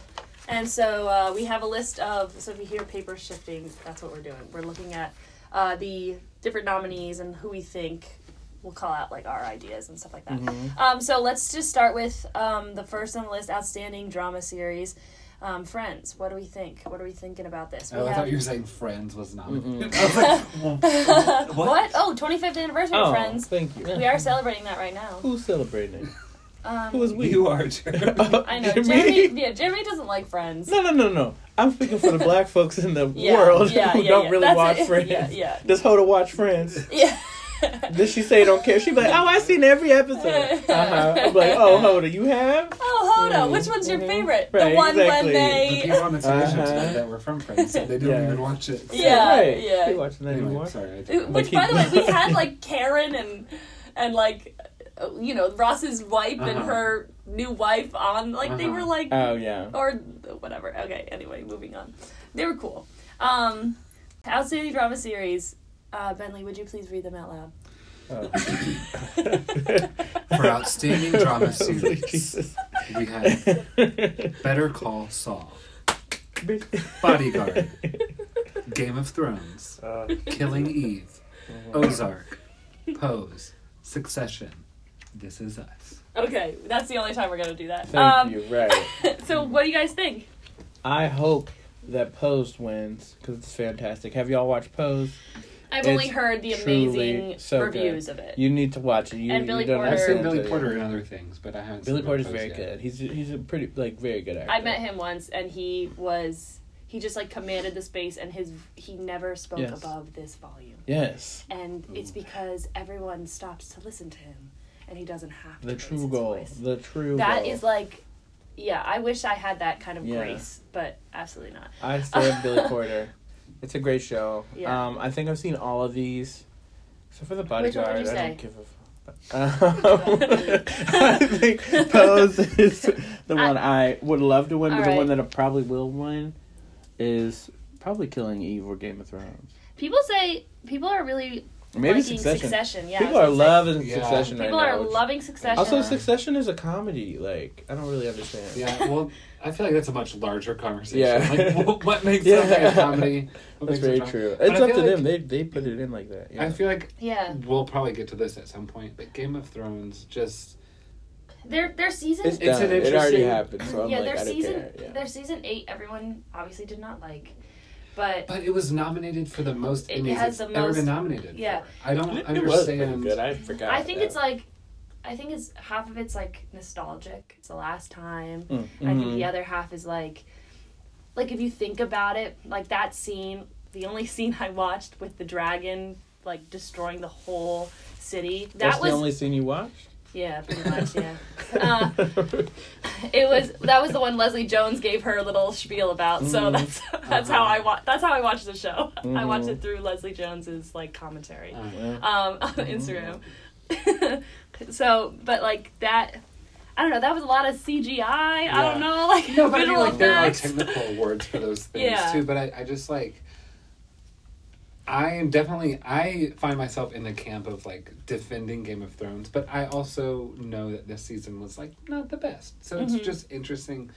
Speaker 1: and so uh, we have a list of so if you hear paper shifting that's what we're doing we're looking at uh, the different nominees and who we think we'll call out like our ideas and stuff like that
Speaker 2: Mhm.
Speaker 1: um, so let's just start with um, the first on the list outstanding drama series um, friends what do we think what are we thinking about this we
Speaker 5: Oh, I thought you were saying Friends was not. [LAUGHS] Was like, well, [LAUGHS]
Speaker 1: what? oh 25th anniversary
Speaker 2: Oh,
Speaker 1: of friends
Speaker 2: thank you.
Speaker 1: we are celebrating that right now
Speaker 2: Who's celebrating?
Speaker 1: um,
Speaker 2: Who is we?
Speaker 5: You are, Jeremy. [LAUGHS]
Speaker 1: I know.
Speaker 2: Me?
Speaker 1: Jeremy, yeah, Jeremy doesn't like Friends.
Speaker 2: No, no, no, no. I'm speaking for the black folks in the
Speaker 1: Yeah,
Speaker 2: world
Speaker 1: yeah,
Speaker 2: who
Speaker 1: yeah,
Speaker 2: don't
Speaker 1: yeah.
Speaker 2: really
Speaker 1: That's
Speaker 2: watch
Speaker 1: it.
Speaker 2: Friends.
Speaker 1: Yeah, yeah.
Speaker 2: Does Hoda watch Friends?
Speaker 1: Yeah. [LAUGHS]
Speaker 2: Does she say don't care? She be like, oh, I've seen every episode. Uh-huh. I'm like, oh, Hoda, you have?
Speaker 1: oh, hold on.
Speaker 2: Mhm,
Speaker 1: Which one's your
Speaker 2: mhm.
Speaker 1: favorite?
Speaker 2: Right,
Speaker 1: the one
Speaker 2: exactly.
Speaker 1: when
Speaker 5: The
Speaker 1: they.
Speaker 5: people on the television
Speaker 2: Uh-huh.
Speaker 5: tonight that were from Friends said they didn't
Speaker 2: Yeah.
Speaker 5: even watch it.
Speaker 1: Yeah,
Speaker 2: right.
Speaker 1: yeah.
Speaker 2: She watching that
Speaker 5: Anyway,
Speaker 2: anymore?
Speaker 5: sorry. I
Speaker 1: Which,
Speaker 2: Like
Speaker 1: by the way, we had [LAUGHS] like Karen and and like uh, you know Ross's wife and
Speaker 5: Uh-huh.
Speaker 1: her new wife on like they
Speaker 5: Uh-huh.
Speaker 1: were like
Speaker 2: Oh, yeah.
Speaker 1: or whatever. Okay, anyway, moving on. They were cool. Um, outstanding drama series. Uh, Bentley, would you please read them out loud?
Speaker 2: Oh. [LAUGHS]
Speaker 5: For outstanding drama [LAUGHS] series. We have Better Call Saul, Bodyguard, Game of Thrones,
Speaker 2: Uh,
Speaker 5: Killing Eve, Ozark, Pose, Succession, This Is Us.
Speaker 1: Okay, that's the only time we're gonna do that.
Speaker 2: Thank
Speaker 1: um,
Speaker 2: you. Right. [LAUGHS]
Speaker 1: so, what do you guys think?
Speaker 2: I hope that Pose wins because it's fantastic. Have y'all watched Pose?
Speaker 1: I've
Speaker 2: It's
Speaker 1: only heard the amazing
Speaker 2: so
Speaker 1: reviews
Speaker 2: good.
Speaker 1: of it.
Speaker 2: You need to watch it. You,
Speaker 1: And
Speaker 2: you
Speaker 1: Billy
Speaker 2: don't
Speaker 1: Porter.
Speaker 5: I've seen Billy Porter
Speaker 2: you-
Speaker 5: in other things, but I haven't seen.
Speaker 2: Billy
Speaker 5: seen
Speaker 2: Porter's very
Speaker 5: yet.
Speaker 2: good. He's he's a pretty like very good actor.
Speaker 1: I met him once, and he was he just like commanded the space, and his he never spoke
Speaker 2: Yes.
Speaker 1: above this volume,
Speaker 2: Yes.
Speaker 1: and it's mm. because everyone stops to listen to him, and he doesn't have to
Speaker 2: The true
Speaker 1: his
Speaker 2: goal.
Speaker 1: voice.
Speaker 2: The true
Speaker 1: That
Speaker 2: goal.
Speaker 1: is like, yeah. I wish I had that kind of
Speaker 2: Yeah.
Speaker 1: grace, but absolutely not.
Speaker 2: I stand Billy [LAUGHS] Porter. It's a great show.
Speaker 1: Yeah.
Speaker 2: Um, I think I've seen all of these, except for the
Speaker 1: Which one would
Speaker 2: bodyguard. I
Speaker 1: say?
Speaker 2: don't give a fuck. Um, [LAUGHS] I think Pose is the one I would love to win, but the one that I probably will win is probably Killing Eve or Game of Thrones.
Speaker 1: People say people are really
Speaker 2: Maybe
Speaker 1: liking
Speaker 2: Succession.
Speaker 1: Yeah,
Speaker 2: People are
Speaker 1: was say.
Speaker 2: loving
Speaker 5: Yeah.
Speaker 2: Succession
Speaker 1: People
Speaker 2: right
Speaker 1: are
Speaker 2: now. which-
Speaker 1: loving Succession.
Speaker 2: Also, Succession is a comedy. Like I don't really understand.
Speaker 5: Yeah, well, I feel like that's a much larger conversation.
Speaker 2: Yeah.
Speaker 5: Like, what, what makes
Speaker 2: Yeah. [LAUGHS]
Speaker 5: something a comedy? What [LAUGHS]
Speaker 2: That's very true.
Speaker 5: But
Speaker 2: It's up to
Speaker 5: feel
Speaker 2: them. They they put it in like that. Yeah.
Speaker 5: I feel like
Speaker 1: yeah,
Speaker 5: we'll probably get to this at some point, but Game of Thrones just
Speaker 1: their their season.
Speaker 2: it's
Speaker 5: It's
Speaker 2: done.
Speaker 5: an
Speaker 2: It already happened. So I'm
Speaker 1: yeah,
Speaker 2: like,
Speaker 1: their
Speaker 2: I
Speaker 1: season.
Speaker 2: care. Yeah.
Speaker 1: Their season eight. Everyone obviously did not like, but
Speaker 5: But it was nominated for the most
Speaker 1: It
Speaker 5: Emmys
Speaker 1: has
Speaker 5: it's
Speaker 1: the
Speaker 5: ever
Speaker 1: most-
Speaker 5: been nominated.
Speaker 1: yeah.
Speaker 5: for. I don't
Speaker 2: It, it was pretty
Speaker 5: understand.
Speaker 2: good. I forgot.
Speaker 1: I think
Speaker 2: that.
Speaker 1: it's like, I think it's half of it's like nostalgic. It's the last time.
Speaker 2: Mm,
Speaker 1: I think
Speaker 2: mhm.
Speaker 1: the other half is like, like if you think about it, like that scene, the only [LAUGHS] scene I watched with the dragon like destroying the whole city. That
Speaker 2: That's
Speaker 1: was
Speaker 2: the only scene you watched.
Speaker 1: Yeah, pretty much yeah. Uh, it was that was the one Leslie Jones gave her little spiel about. So
Speaker 2: Mhm.
Speaker 1: that's that's how I watch. That's how I watched the show. I watched
Speaker 2: Mhm.
Speaker 1: it through Leslie Jones's like commentary
Speaker 5: Uh,
Speaker 2: Yeah.
Speaker 1: um, [LAUGHS] on Instagram. [LAUGHS] so, but like that, I don't know. That was a lot of CGI. I don't know, like
Speaker 5: no, but I mean,
Speaker 1: visual
Speaker 5: like there are
Speaker 1: effects.
Speaker 5: technical awards for those things
Speaker 1: Yeah.
Speaker 5: too. But I, I just like. I am definitely I find myself in the camp of like defending Game of Thrones, but I also know that this season was like not the best. So it's
Speaker 1: Mhm.
Speaker 5: just interesting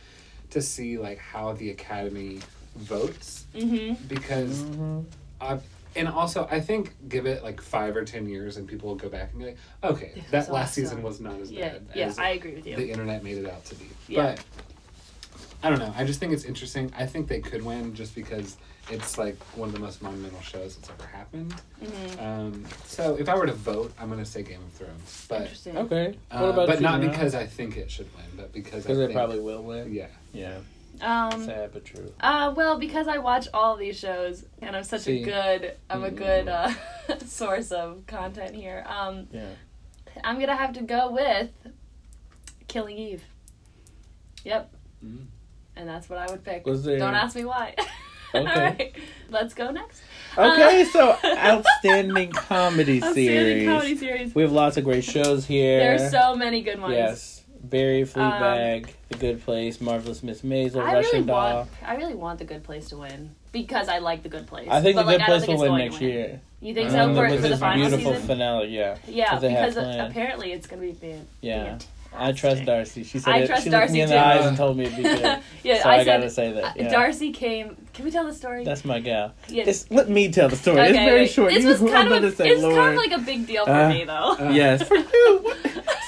Speaker 5: to see like how the Academy votes
Speaker 1: hmm
Speaker 5: because
Speaker 2: Mhm.
Speaker 5: uh, and also I think give it like five or ten years and people will go back and be like, okay,
Speaker 1: It
Speaker 5: that last
Speaker 1: awesome.
Speaker 5: season was not as
Speaker 1: Yeah,
Speaker 5: bad
Speaker 1: yeah,
Speaker 5: as
Speaker 1: I agree with you.
Speaker 5: the internet made it out to be.
Speaker 1: Yeah.
Speaker 5: But I don't know. I just think it's interesting. I think they could win just because it's like one of the most monumental shows that's ever happened.
Speaker 1: hmm
Speaker 5: Um, so if I were to vote, I'm gonna say Game of Thrones, but
Speaker 1: Interesting.
Speaker 2: Okay.
Speaker 5: uh,
Speaker 2: what about
Speaker 5: but not
Speaker 2: you,
Speaker 5: because I think it should win, but because I
Speaker 2: Because they
Speaker 5: think,
Speaker 2: probably will win.
Speaker 5: yeah.
Speaker 2: Yeah.
Speaker 1: Um,
Speaker 2: Sad but true.
Speaker 1: uh, well, because I watch all of these shows, and I'm such
Speaker 2: See.
Speaker 1: a good, I'm a
Speaker 2: Mm.
Speaker 1: good uh, [LAUGHS] source of content here. Um,
Speaker 2: Yeah.
Speaker 1: I'm gonna have to go with Killing Eve. Yep.
Speaker 5: Mhm.
Speaker 1: And that's what I would pick.
Speaker 2: Was there-
Speaker 1: Don't ask me why. [LAUGHS] [LAUGHS]
Speaker 2: Okay.
Speaker 1: Let's go next.
Speaker 2: Okay,
Speaker 1: Uh,
Speaker 2: so [LAUGHS] outstanding comedy Series.
Speaker 1: Outstanding
Speaker 2: series.
Speaker 1: comedy series.
Speaker 2: We have lots of great shows here.
Speaker 1: There's so many good ones.
Speaker 2: Yes. Barry Fleabag, The Good Place, Marvelous Miss Maisel,
Speaker 1: I
Speaker 2: Russian
Speaker 1: really
Speaker 2: Doll.
Speaker 1: want. I really want the Good Place to win because I like the Good Place.
Speaker 2: I think
Speaker 1: But,
Speaker 2: The Good
Speaker 1: don't
Speaker 2: Place will win next
Speaker 1: win.
Speaker 2: year.
Speaker 1: You think
Speaker 2: Um,
Speaker 1: so for,
Speaker 2: with
Speaker 1: for the final
Speaker 2: beautiful
Speaker 1: season?
Speaker 2: finale, yeah.
Speaker 1: Yeah,
Speaker 2: 'Cause they have
Speaker 1: because apparently it's going to be fan-
Speaker 2: Yeah. I trust D'Arcy. She said
Speaker 1: I
Speaker 2: it.
Speaker 1: trust
Speaker 2: she looked me in the
Speaker 1: too.
Speaker 2: eyes and told me it'd be good. [LAUGHS]
Speaker 1: yeah,
Speaker 2: so
Speaker 1: I,
Speaker 2: I,
Speaker 1: said
Speaker 2: gotta say that.
Speaker 1: uh,
Speaker 2: Yeah.
Speaker 1: D'Arcy came. Can we tell the story?
Speaker 2: That's my gal.
Speaker 1: yeah.
Speaker 2: It's, let me tell the story. it's very
Speaker 1: wait.
Speaker 2: short.
Speaker 1: This
Speaker 2: You
Speaker 1: was
Speaker 2: were
Speaker 1: kind
Speaker 2: about
Speaker 1: of
Speaker 2: to say,
Speaker 1: it's
Speaker 2: Lord.
Speaker 1: kind of like a big deal for
Speaker 2: Uh,
Speaker 1: me though.
Speaker 5: Uh,
Speaker 2: yes, for you.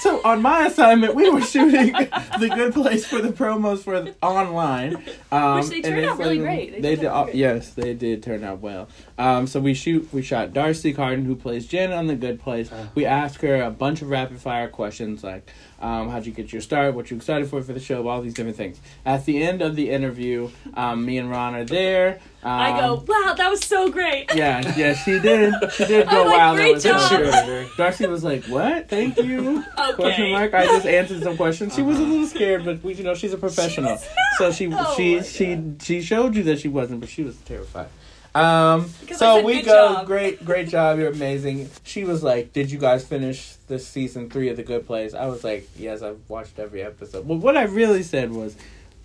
Speaker 2: So on my assignment, we were shooting the good place for the promos for the online, um,
Speaker 1: Which they
Speaker 2: and
Speaker 1: turned out really
Speaker 2: like-
Speaker 1: great. They
Speaker 2: They,
Speaker 1: turned
Speaker 2: did,
Speaker 1: out
Speaker 2: uh,
Speaker 1: great.
Speaker 2: yes, they did turn out well. Um, so we shoot, we shot D'Arcy Carden, who plays Jen on the Good Place.
Speaker 5: Uh.
Speaker 2: We asked her a bunch of rapid fire questions like, um, "How'd you get your start? What you excited for for the show? All these different things." At the end of the interview, um, me and Ron are there. Um,
Speaker 1: I go, wow, that was so great.
Speaker 2: Yeah, yeah, she did. She did go
Speaker 1: like,
Speaker 2: wow.
Speaker 1: "Great
Speaker 2: was
Speaker 1: job."
Speaker 2: D'Arcy was like, "What? Thank you." Question
Speaker 1: Okay.
Speaker 2: mark. I just answered some questions. She was a little scared, but we, you know, she's a professional.
Speaker 1: not.
Speaker 2: So she
Speaker 1: Oh
Speaker 2: she she she showed you that she wasn't, but she was terrified. Um. So we go.
Speaker 1: job."
Speaker 2: Great, great job. You're amazing. She was like, "Did you guys finish the season three of The Good Place?" I was like, "Yes, I've watched every episode." Well, what I really said was,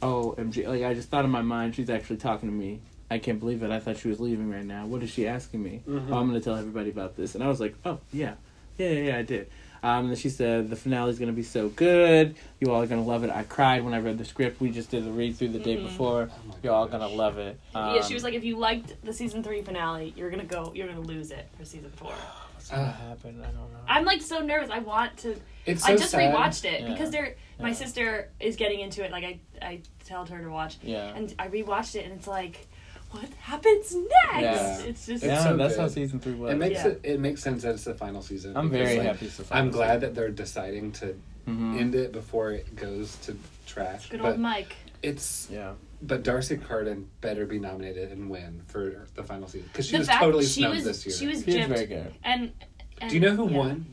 Speaker 2: "Oh, MG!" Like I just thought in my mind, she's actually talking to me. I can't believe it. I thought she was leaving right now. What is she asking me?
Speaker 5: Mhm.
Speaker 2: Oh, I'm going to tell everybody about this. And I was like, oh, yeah. Yeah, yeah, yeah, I did. Um, and then she said, the finale is going to be so good. You all are going to love it. I cried when I read the script. We just did the read through the day
Speaker 1: Mhm.
Speaker 2: before.
Speaker 5: Oh
Speaker 2: You're all
Speaker 5: gosh.
Speaker 2: going to love it. Um,
Speaker 1: yeah, she was like, if you liked the season three finale, you're gonna go, you're gonna lose it for season four. [SIGHS]
Speaker 2: What's going to happen? I don't know.
Speaker 1: I'm like so nervous. I want to.
Speaker 5: It's so
Speaker 1: I just
Speaker 5: sad.
Speaker 1: rewatched it
Speaker 2: Yeah.
Speaker 1: because they're my
Speaker 2: Yeah.
Speaker 1: sister is getting into it. Like I, I told her to watch,
Speaker 2: yeah.
Speaker 1: and I rewatched it, and it's like, what happens next?
Speaker 2: Yeah.
Speaker 1: It's just
Speaker 5: It's
Speaker 2: yeah,
Speaker 5: so
Speaker 2: that's how season three was.
Speaker 5: It makes
Speaker 1: Yeah.
Speaker 5: it it makes sense that it's the final season.
Speaker 2: I'm
Speaker 5: because,
Speaker 2: very
Speaker 5: like,
Speaker 2: happy. it's the
Speaker 5: I'm glad
Speaker 2: season.
Speaker 5: that they're deciding to
Speaker 2: Mhm.
Speaker 5: end it before it goes to trash.
Speaker 1: good
Speaker 5: but
Speaker 1: old Mike.
Speaker 5: it's
Speaker 2: Yeah.
Speaker 5: but D'Arcy Carden better be nominated and win for the final season because she
Speaker 1: the
Speaker 5: was
Speaker 1: fact
Speaker 5: totally
Speaker 1: she
Speaker 5: snubbed
Speaker 1: was
Speaker 5: this year.
Speaker 1: she was
Speaker 2: She was very good.
Speaker 1: and, and
Speaker 5: Do you know who
Speaker 1: yeah.
Speaker 5: won?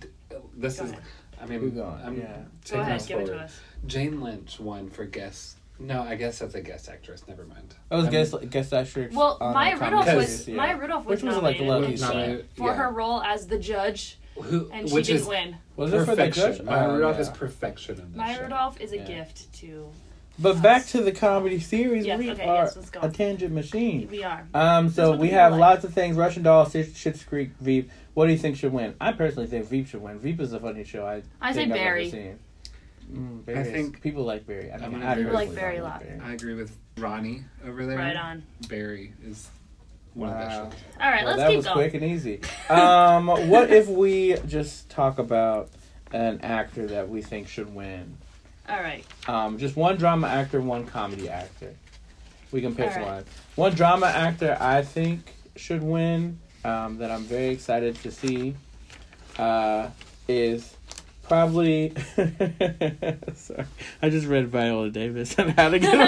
Speaker 5: This
Speaker 1: Go
Speaker 5: is
Speaker 1: ahead.
Speaker 5: I mean,
Speaker 2: Keep going,
Speaker 5: I'm
Speaker 2: yeah.
Speaker 1: Go
Speaker 5: taking
Speaker 1: ahead,
Speaker 5: us
Speaker 1: give it to
Speaker 5: forward.
Speaker 1: us.
Speaker 5: Jane Lynch won for guest. No, I guess that's a guest actress. Never mind.
Speaker 2: I was
Speaker 5: I'm-
Speaker 2: guess guess actor.
Speaker 1: Well,
Speaker 2: on
Speaker 1: Maya
Speaker 2: a comedy
Speaker 1: Rudolph was
Speaker 2: series, yeah.
Speaker 1: Maya Rudolph was
Speaker 2: Which was like
Speaker 1: nominated,
Speaker 2: low
Speaker 1: and she-
Speaker 5: Nominated,
Speaker 1: for
Speaker 5: yeah.
Speaker 1: her role as the judge,
Speaker 5: Who,
Speaker 1: and she
Speaker 5: which
Speaker 1: didn't
Speaker 5: is
Speaker 1: win.
Speaker 2: Was it for the
Speaker 5: perfection.
Speaker 2: judge?
Speaker 5: Maya
Speaker 2: Oh,
Speaker 5: Rudolph
Speaker 2: yeah.
Speaker 5: is perfection in this
Speaker 1: Maya
Speaker 5: show.
Speaker 1: Rudolph is a
Speaker 2: Yeah.
Speaker 1: gift to.
Speaker 2: But back to the comedy series,
Speaker 1: Yes,
Speaker 2: we
Speaker 1: okay,
Speaker 2: are
Speaker 1: yes, let's go.
Speaker 2: a tangent machine.
Speaker 1: We are.
Speaker 2: Um, so
Speaker 1: what
Speaker 2: we
Speaker 1: the
Speaker 2: have
Speaker 1: like.
Speaker 2: lots of things. Russian Doll, Sh- Schitt's Creek, Veep. What do you think should win? I personally think Veep should win. Veep is a funny show. I
Speaker 1: I say
Speaker 2: think I've ever
Speaker 1: Barry.
Speaker 2: seen. Mm,
Speaker 5: I think-
Speaker 2: people like Barry. I mean, I
Speaker 5: agree
Speaker 1: People like Barry a lot.
Speaker 2: Barry.
Speaker 5: I agree with Ronnie over there.
Speaker 1: Right on.
Speaker 5: Barry is one
Speaker 2: Wow.
Speaker 5: of the shows.
Speaker 1: All right,
Speaker 2: Well,
Speaker 1: let's
Speaker 2: that
Speaker 1: keep
Speaker 2: was
Speaker 1: going.
Speaker 2: quick and easy. Um, [LAUGHS] what if we just talk about an actor that we think should win?
Speaker 1: All right.
Speaker 2: Um, just one drama actor, one comedy actor. We can pick
Speaker 1: All right.
Speaker 2: one. One drama actor I think should win. Um, that I'm very excited to see. Uh, is probably. [LAUGHS] Sorry, I just read Viola Davis on how to get away.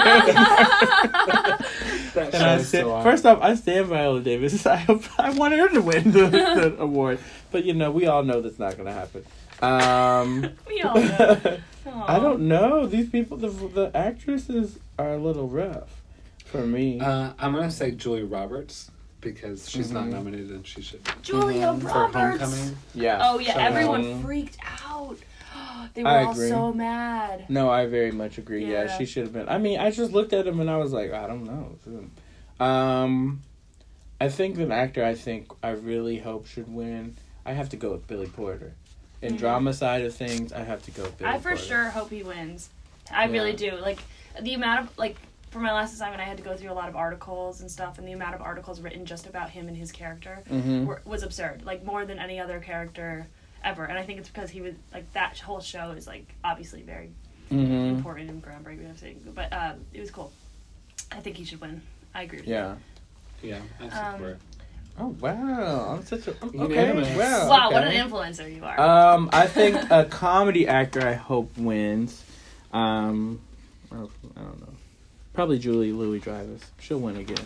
Speaker 5: That
Speaker 2: And I
Speaker 5: show is
Speaker 2: stand,
Speaker 5: so
Speaker 2: first off, I stand Viola Davis. [LAUGHS] I I want her to win the, the award, but you know we all know that's not going to happen. Um, [LAUGHS]
Speaker 1: We all know.
Speaker 2: I don't know. These people, the the actresses are a little rough for me.
Speaker 5: Uh, I'm gonna say Julia Roberts because she's not
Speaker 2: Mhm.
Speaker 5: nominated and she should be.
Speaker 1: Julia
Speaker 2: Mhm.
Speaker 5: for
Speaker 1: Roberts.
Speaker 5: Homecoming.
Speaker 2: yeah.
Speaker 1: Oh yeah,
Speaker 2: So,
Speaker 1: everyone
Speaker 2: um,
Speaker 1: freaked out. [GASPS] They were
Speaker 2: I
Speaker 1: all
Speaker 2: agree.
Speaker 1: so mad.
Speaker 2: No, I very much agree. Yeah,
Speaker 1: Yeah.
Speaker 2: she should have been. I mean, I just looked at him and I was like, I don't know. Um, I think an actor I think I really hope should win. I have to go with Billy Porter. In
Speaker 1: Mhm.
Speaker 2: drama side of things, I have to go with Billy
Speaker 1: I for
Speaker 2: Porter.
Speaker 1: sure hope he wins. I really do. Like the amount of like for my last assignment, I had to go through a lot of articles and stuff, and the amount of articles written just about him and his character
Speaker 2: Mm-hmm.
Speaker 1: were, was absurd. Like more than any other character ever. And I think it's because he was like that whole show is like obviously very
Speaker 2: Mm-hmm.
Speaker 1: important and groundbreaking. I'm but um, it was cool. I think he should win. I agree. With
Speaker 2: Yeah.
Speaker 5: Yeah, I
Speaker 1: Um,
Speaker 5: support.
Speaker 2: Oh wow! I'm such a I'm- okay.
Speaker 5: Unanimous.
Speaker 2: Wow.
Speaker 1: you. Wow, what an influencer you are.
Speaker 2: Um, I [LAUGHS] think a comedy actor I hope wins. Um, I don't know. Probably Julia Louis-Dreyfus. She'll win again.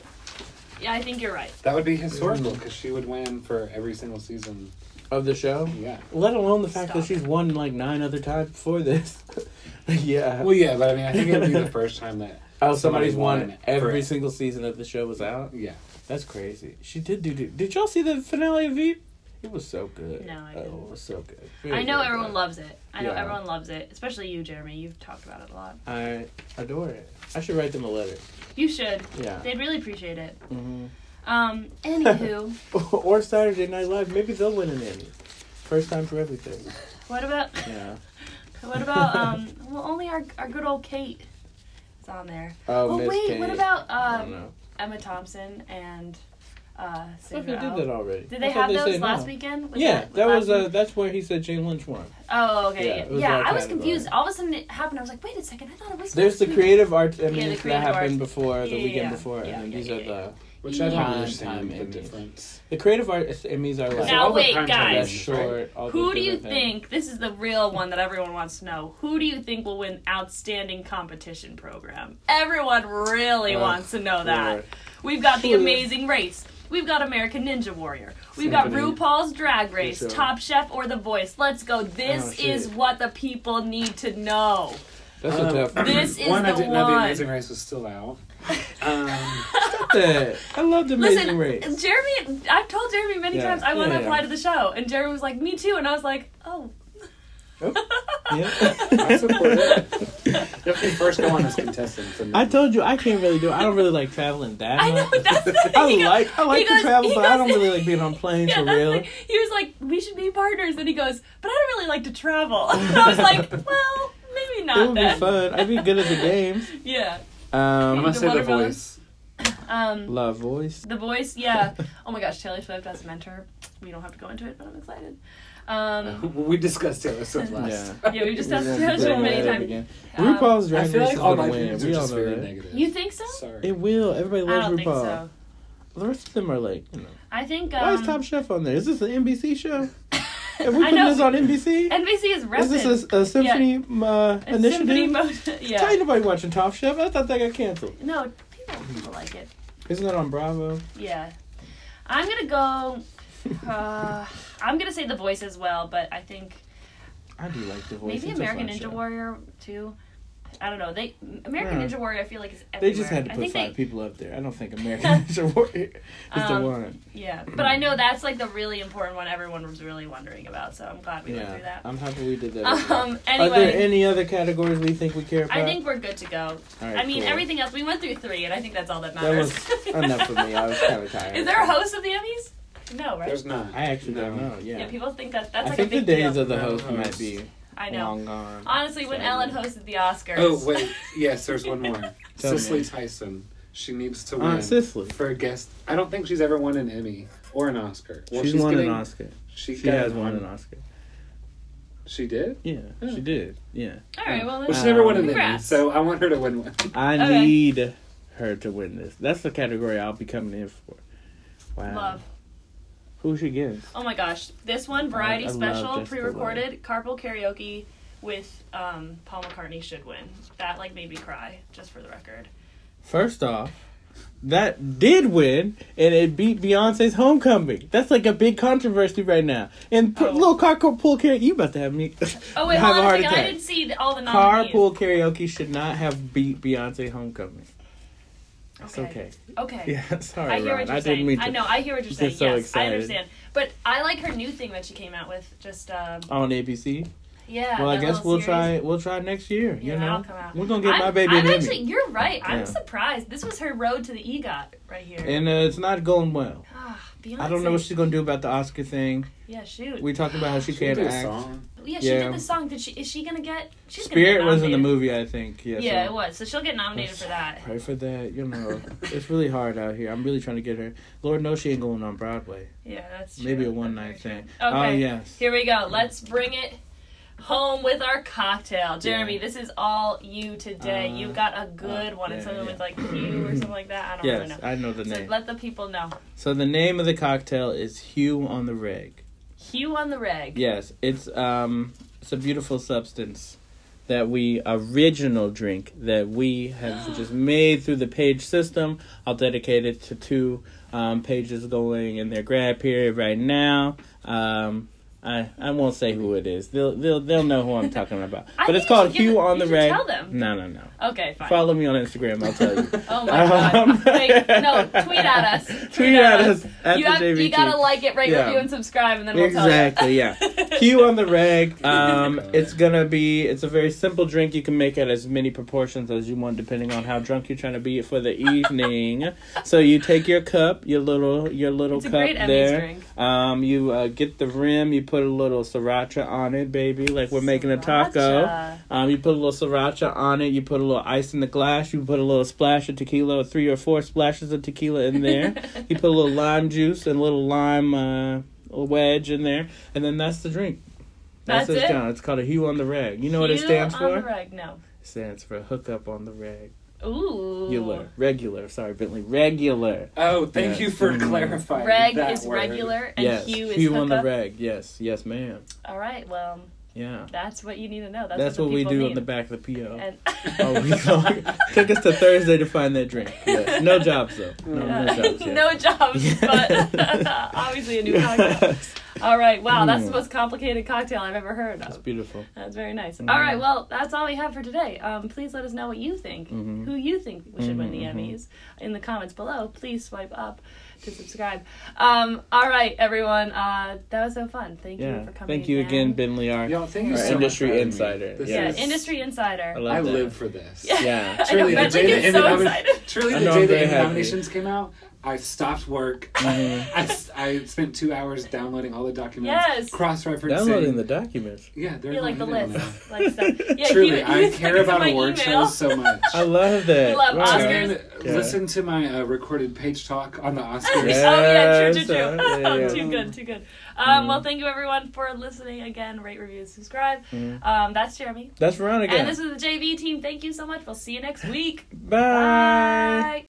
Speaker 1: yeah, I think you're right.
Speaker 5: That would be historical because she would win for every single season.
Speaker 2: Of the show?
Speaker 5: Yeah.
Speaker 2: Let alone the fact that she's won like nine other times before this. [LAUGHS] yeah.
Speaker 5: Well, yeah, but I mean, I think it would be the first time that. [LAUGHS]
Speaker 2: oh, somebody's
Speaker 5: somebody
Speaker 2: won
Speaker 5: won
Speaker 2: every single season of the show was out.
Speaker 5: Yeah.
Speaker 2: That's crazy. She did do. do did y'all see the finale of Veep? It was so good.
Speaker 1: No, I
Speaker 2: Oh,
Speaker 1: didn't.
Speaker 2: it was so good.
Speaker 1: I know everyone
Speaker 2: good.
Speaker 1: loves it. I know
Speaker 2: Yeah.
Speaker 1: everyone loves it, especially you, Jeremy. You've talked about it a lot.
Speaker 2: I adore it. I should write them a letter.
Speaker 1: You should.
Speaker 2: Yeah.
Speaker 1: They'd really appreciate it.
Speaker 2: Mm-hmm.
Speaker 1: Um. Anywho, [LAUGHS]
Speaker 2: or Saturday Night Live. Maybe they'll win an Emmy. First time for everything.
Speaker 1: what about [LAUGHS]
Speaker 2: Yeah.
Speaker 1: what about [LAUGHS] um? Well, only our our good old Kate is on there.
Speaker 2: Oh,
Speaker 1: Oh, wait,
Speaker 2: Kate.
Speaker 1: what about um. Emma Thompson and uh?
Speaker 2: I thought they did that already.
Speaker 1: Did they
Speaker 2: thought
Speaker 1: have those last
Speaker 2: no.
Speaker 1: weekend? Was
Speaker 2: Yeah, that
Speaker 1: last
Speaker 2: was uh, that's where he said Jane Lynch won.
Speaker 1: Oh, okay.
Speaker 2: yeah,
Speaker 1: Yeah,
Speaker 2: it was that
Speaker 1: I was
Speaker 2: category.
Speaker 1: confused. All of a sudden it happened. I was like, wait a second. I thought it was.
Speaker 2: There's the
Speaker 1: last week.
Speaker 2: creative arts Emmys
Speaker 1: the
Speaker 2: that happened
Speaker 1: arts.
Speaker 2: before the
Speaker 1: Yeah,
Speaker 2: weekend
Speaker 1: yeah,
Speaker 2: before,
Speaker 1: yeah,
Speaker 2: and then
Speaker 1: yeah,
Speaker 2: these
Speaker 1: yeah,
Speaker 2: are
Speaker 1: yeah.
Speaker 2: the
Speaker 5: Which I don't understand the
Speaker 2: Emmys.
Speaker 5: difference.
Speaker 2: the creative arts Emmys are like
Speaker 1: Now,
Speaker 5: all the
Speaker 1: wait,
Speaker 5: primetime
Speaker 1: guys.
Speaker 2: the short.
Speaker 5: right?
Speaker 2: all
Speaker 1: Who do you
Speaker 2: things.
Speaker 1: think? This is the real one that everyone wants to know. Who do you think will win outstanding competition program? Everyone really
Speaker 2: Oh,
Speaker 1: wants to know that.
Speaker 2: Lord.
Speaker 1: We've got the Amazing Race. We've got American Ninja Warrior. We've got RuPaul's Drag Race, Top Chef, or The Voice. Let's go. This
Speaker 2: Oh,
Speaker 1: is what the people need to know.
Speaker 2: That's
Speaker 5: Um,
Speaker 2: a tough one.
Speaker 1: This is
Speaker 5: one, I
Speaker 1: the
Speaker 5: didn't know the
Speaker 1: one.
Speaker 5: Amazing Race was still out. [LAUGHS] Um,
Speaker 2: that. I love the Amazing
Speaker 1: Listen,
Speaker 2: Race.
Speaker 1: Jeremy, I've told Jeremy many
Speaker 2: Yeah.
Speaker 1: times I want
Speaker 2: Yeah,
Speaker 1: to apply
Speaker 2: yeah.
Speaker 1: to the show, and Jeremy was like, "Me too," and I was like, "Oh."
Speaker 2: Oh, [LAUGHS] Yeah.
Speaker 5: I support it. Definitely first go on as contestants. And
Speaker 2: I told you I can't really do. it. I don't really like traveling that
Speaker 1: I know
Speaker 2: much.
Speaker 1: that's the [LAUGHS] thing.
Speaker 2: I
Speaker 1: He goes-
Speaker 2: like I like
Speaker 1: he
Speaker 2: to
Speaker 1: goes-
Speaker 2: travel,
Speaker 1: he
Speaker 2: but I
Speaker 1: goes-
Speaker 2: don't really like being on planes
Speaker 1: Yeah,
Speaker 2: for
Speaker 1: that's
Speaker 2: real.
Speaker 1: like, he was like, "We should be partners," and he goes, "But I don't really like to travel." [LAUGHS] And I was like, "Well, maybe not."
Speaker 2: It
Speaker 1: not
Speaker 2: would be fun. I'd be good at the games.
Speaker 1: Yeah.
Speaker 5: I'm
Speaker 2: Um,
Speaker 5: gonna
Speaker 1: The
Speaker 5: say the
Speaker 1: watermelon?
Speaker 5: voice.
Speaker 1: Um,
Speaker 2: love voice.
Speaker 1: the voice, yeah. Oh my gosh, Taylor Swift as a mentor. We don't have to go into it, but I'm excited. Um, [LAUGHS]
Speaker 5: we discussed Taylor Swift last.
Speaker 2: Yeah.
Speaker 1: yeah, we just
Speaker 2: We
Speaker 1: have
Speaker 2: won't
Speaker 1: Taylor Swift
Speaker 2: doing
Speaker 1: many times.
Speaker 2: again.
Speaker 1: Um,
Speaker 2: RuPaul's
Speaker 5: I
Speaker 2: Drag
Speaker 5: feel
Speaker 2: Race
Speaker 5: like
Speaker 2: is
Speaker 5: all
Speaker 2: gonna
Speaker 5: my
Speaker 2: win.
Speaker 5: opinions are
Speaker 2: We all
Speaker 5: just
Speaker 2: know
Speaker 5: very
Speaker 2: that.
Speaker 5: negative.
Speaker 1: You think so?
Speaker 5: Sorry.
Speaker 2: It will. Everybody loves
Speaker 1: I
Speaker 2: loves
Speaker 1: don't
Speaker 2: RuPaul.
Speaker 1: think so.
Speaker 2: The rest of them are like, you know.
Speaker 1: I think
Speaker 2: Why is
Speaker 1: um,
Speaker 2: Top Chef on there? Is this an NBC show? [LAUGHS] Have we
Speaker 1: I
Speaker 2: put
Speaker 1: know.
Speaker 2: this on NBC?
Speaker 1: NBC is repping.
Speaker 2: Is this a, a symphony uh,
Speaker 1: A
Speaker 2: initiative?
Speaker 1: symphony mode. [LAUGHS]
Speaker 2: Tell you
Speaker 1: yeah.
Speaker 2: nobody watching Top Chef. I thought that got canceled.
Speaker 1: No, people, people like it.
Speaker 2: Isn't that on Bravo?
Speaker 1: Yeah. I'm gonna go. Uh, I'm gonna say The Voice as well, but I think
Speaker 2: I do like the voice.
Speaker 1: Maybe American Ninja
Speaker 2: show.
Speaker 1: Warrior too. I don't know. They American
Speaker 2: Yeah.
Speaker 1: Ninja Warrior. I feel like is
Speaker 2: They just had to put five
Speaker 1: they,
Speaker 2: people up there. I don't think American [LAUGHS] Ninja Warrior is the
Speaker 1: Um,
Speaker 2: one.
Speaker 1: Yeah, but I know that's like the really important one everyone was really wondering about. So I'm glad we went through
Speaker 2: Yeah,
Speaker 1: that.
Speaker 2: I'm happy we did that.
Speaker 1: Um.
Speaker 2: Are there any other categories we think we care about?
Speaker 1: I think we're good to go.
Speaker 2: Right,
Speaker 1: I mean,
Speaker 2: cool.
Speaker 1: everything else we went through three, and I think that's all that
Speaker 2: That
Speaker 1: matters.
Speaker 2: was [LAUGHS] enough for me. I was kind of tired.
Speaker 1: Is there a host of the Emmys? No, right?
Speaker 5: There's not.
Speaker 2: I actually don't know. Yeah,
Speaker 1: yeah. people think that that's
Speaker 2: I
Speaker 1: like
Speaker 2: think
Speaker 1: a big
Speaker 2: the days
Speaker 1: deal.
Speaker 2: of the host
Speaker 5: host.
Speaker 2: might be
Speaker 1: I know.
Speaker 2: long gone.
Speaker 1: Honestly, when
Speaker 2: Sadly.
Speaker 1: Ellen hosted the Oscars.
Speaker 5: Oh wait, [LAUGHS] yes, there's one more.
Speaker 2: Tell
Speaker 5: Cicely. Tyson. She needs to uh, win
Speaker 2: Aunt Cicely.
Speaker 5: for a guest. I don't think she's ever won an Emmy or an Oscar. Well,
Speaker 2: she's, won
Speaker 5: getting,
Speaker 2: an Oscar.
Speaker 5: She,
Speaker 2: She has won an Oscar.
Speaker 5: She did.
Speaker 2: Yeah,
Speaker 5: Yeah.
Speaker 2: she did. Yeah.
Speaker 1: All right. Well,
Speaker 5: Well,
Speaker 1: then,
Speaker 5: she never won an Emmy, so I want her to win one. [LAUGHS]
Speaker 2: I
Speaker 1: Okay.
Speaker 2: need her to win this. That's the category I'll be coming in for. Wow.
Speaker 1: love.
Speaker 2: Who she gets?
Speaker 1: Oh my gosh, this one variety
Speaker 2: I love
Speaker 1: special pre-recorded carpool karaoke with um, Paul McCartney should win. That like made me cry, just for the record.
Speaker 2: First off, that did win, and it beat Beyonce's Homecoming. That's like a big controversy right now. And
Speaker 1: Oh.
Speaker 2: little carpool karaoke, you about to have me [LAUGHS]
Speaker 1: Oh wait,
Speaker 2: have
Speaker 1: hold
Speaker 2: a heart.
Speaker 1: I didn't see all the nominees.
Speaker 2: Carpool karaoke should not have beat Beyonce Homecoming. It's okay.
Speaker 1: Okay. [LAUGHS]
Speaker 2: Yeah, sorry,
Speaker 1: I hear
Speaker 2: Ron.
Speaker 1: what you're
Speaker 2: I
Speaker 1: saying.
Speaker 2: didn't mean to.
Speaker 1: I know. I hear what you're saying.
Speaker 2: so
Speaker 1: yes, I understand. But I like her new thing that she came out with. Just um,
Speaker 2: On ABC.
Speaker 1: yeah.
Speaker 2: well, I guess we'll
Speaker 1: series.
Speaker 2: try. We'll try next year.
Speaker 1: Yeah,
Speaker 2: you know, we're gonna get
Speaker 1: I'm,
Speaker 2: my baby
Speaker 1: I'm actually,
Speaker 2: Emmy,
Speaker 1: you're right. I'm
Speaker 2: Yeah.
Speaker 1: surprised. This was her road to the EGOT right here.
Speaker 2: and uh, it's not going well.
Speaker 1: Beyonce.
Speaker 2: I don't know what she's gonna do about the Oscar thing.
Speaker 1: Yeah, shoot.
Speaker 2: We talked about how she
Speaker 5: She
Speaker 2: can't
Speaker 5: did a
Speaker 2: act.
Speaker 5: song.
Speaker 1: yeah, she
Speaker 2: yeah.
Speaker 1: did the song. Did she? Is she gonna get? She's
Speaker 2: Spirit
Speaker 1: gonna get
Speaker 2: was in the movie, I think. Yeah.
Speaker 1: Yeah,
Speaker 2: so
Speaker 1: it was. So she'll get nominated for that.
Speaker 2: Pray for that. You know, it's really hard out here. I'm really trying to get her. Lord knows she ain't going on Broadway.
Speaker 1: Yeah, that's true.
Speaker 2: Maybe a one night thing.
Speaker 1: Okay.
Speaker 2: Oh yes.
Speaker 1: Here we go. Let's bring it home with our cocktail. Jeremy, this is all you today.
Speaker 2: Uh,
Speaker 1: you got a good
Speaker 2: uh,
Speaker 1: one. It's
Speaker 2: yeah,
Speaker 1: something
Speaker 2: yeah.
Speaker 1: with like Q or something like that. I don't really
Speaker 2: Yes,
Speaker 1: know.
Speaker 2: I know the
Speaker 1: So
Speaker 2: name.
Speaker 1: let the people know.
Speaker 2: So the name of the cocktail is Hue on the Reg.
Speaker 1: Hugh on the reg.
Speaker 2: Yes, it's um, it's a beautiful substance that we original drink that we have [GASPS] just made through the page system. I'll dedicate it to two um, pages going in their grad period right now. Um, I I won't say who it is. They'll they'll they'll know who I'm [LAUGHS] talking about. But it's called Hue on
Speaker 1: you
Speaker 2: the Reg.
Speaker 1: tell them.
Speaker 2: No no no.
Speaker 1: Okay, fine.
Speaker 2: Follow me on Instagram. I'll tell you. [LAUGHS]
Speaker 1: Oh my god. [LAUGHS]
Speaker 2: Um,
Speaker 1: Wait, no, tweet at us.
Speaker 2: Tweet at us at
Speaker 1: you, have, you gotta like it, rate,
Speaker 2: Yeah.
Speaker 1: review, and subscribe, and then we'll talk.
Speaker 2: Exactly,
Speaker 1: tell
Speaker 2: yeah.
Speaker 1: you. [LAUGHS]
Speaker 2: Hue on the reg. Um, it's gonna be. It's a very simple drink. You can make it as many proportions as you want, depending on how drunk you're trying to be for the evening. so you take your cup, your little, your little cup there. Um, you uh, get the rim. You put a little sriracha on it, baby, like we're making a taco. Um, you put a little sriracha on it. You put a little ice in the glass. You put a little splash of tequila, three or four splashes of tequila in there. [LAUGHS] you put a little lime juice and a little lime uh, wedge in there, and then that's the drink.
Speaker 1: That's
Speaker 2: it's
Speaker 1: it?
Speaker 2: down. It's called a hue on the rag. You know what it
Speaker 1: Hugh
Speaker 2: stands
Speaker 1: on
Speaker 2: for?
Speaker 1: the reg, no.
Speaker 2: It stands for hook up on the reg.
Speaker 1: Ooh.
Speaker 2: Regular, regular. Sorry, Bentley. Regular.
Speaker 5: Oh, thank
Speaker 2: Yeah.
Speaker 5: you for
Speaker 2: Mm.
Speaker 5: clarifying.
Speaker 1: Reg
Speaker 5: that
Speaker 1: is
Speaker 5: word.
Speaker 1: regular, and
Speaker 2: yes,
Speaker 1: Hugh is
Speaker 2: hue on the
Speaker 1: hookup.
Speaker 2: reg. Yes, yes, ma'am.
Speaker 1: All right, well,
Speaker 2: Yeah,
Speaker 1: that's what you need to know. That's,
Speaker 2: that's,
Speaker 1: what,
Speaker 2: what, we do
Speaker 1: need.
Speaker 2: on the back of the PO.
Speaker 1: And [LAUGHS]
Speaker 2: Oh, we go. Took us to Thursday to find that drink. [LAUGHS] Yes. No jobs though. No, no jobs. Yet. [LAUGHS]
Speaker 1: no jobs, but obviously a new cocktail. All right, wow, that's the
Speaker 2: Mm.
Speaker 1: most complicated cocktail I've ever heard of.
Speaker 2: That's beautiful.
Speaker 1: That's very nice.
Speaker 2: Mhm.
Speaker 1: All right, well, that's all we have for today. Um, please let us know what you think.
Speaker 2: Mhm.
Speaker 1: Who you think we should win the
Speaker 2: Mhm, mhm.
Speaker 1: Emmys in the comments below. Please swipe up to subscribe. Um, all right, everyone. Uh, that was so fun. Thank
Speaker 2: Yeah.
Speaker 1: you for coming.
Speaker 2: Thank you again, Ben Liar.
Speaker 5: Y'all, thank you so
Speaker 2: industry
Speaker 5: much for having me.
Speaker 2: insider.
Speaker 5: This
Speaker 1: Yeah,
Speaker 5: is-
Speaker 1: industry insider.
Speaker 2: I love
Speaker 5: I live for this. [LAUGHS]
Speaker 2: Yeah.
Speaker 1: I know,
Speaker 5: Truly, the day the
Speaker 1: so
Speaker 5: Emmy nomi-
Speaker 1: excited.
Speaker 5: truly
Speaker 2: I
Speaker 5: the day
Speaker 2: I'm
Speaker 5: the
Speaker 2: very
Speaker 5: Emmy
Speaker 2: happy.
Speaker 5: nominations came out, I stopped work. [LAUGHS]
Speaker 2: Mhm.
Speaker 5: I, s- I spent two hours downloading all the documents,
Speaker 1: Yes.
Speaker 5: cross-referencing.
Speaker 2: Downloading the documents.
Speaker 5: yeah, they're
Speaker 1: You like the
Speaker 5: going in
Speaker 1: list, like stuff. [LAUGHS] Yeah,
Speaker 5: Truly,
Speaker 1: he- he
Speaker 5: I care about
Speaker 1: through my
Speaker 5: award
Speaker 1: email.
Speaker 5: shows so [LAUGHS] much.
Speaker 2: I love that.
Speaker 1: Love
Speaker 2: Wow.
Speaker 1: Oscars.
Speaker 5: And
Speaker 2: Yeah.
Speaker 5: listen to my uh, recorded page talk on the Oscars.
Speaker 1: oh yeah, true, true, true.
Speaker 2: uh, yeah, yeah.
Speaker 1: too good, too good. Um,
Speaker 2: Mhm.
Speaker 1: Well, thank you everyone for listening again. Rate, review, subscribe.
Speaker 2: Mhm.
Speaker 1: Um, that's Jeremy,
Speaker 2: That's Veronica.
Speaker 1: and this is the JV team. Thank you so much. We'll see you next week.
Speaker 2: Bye.
Speaker 1: Bye.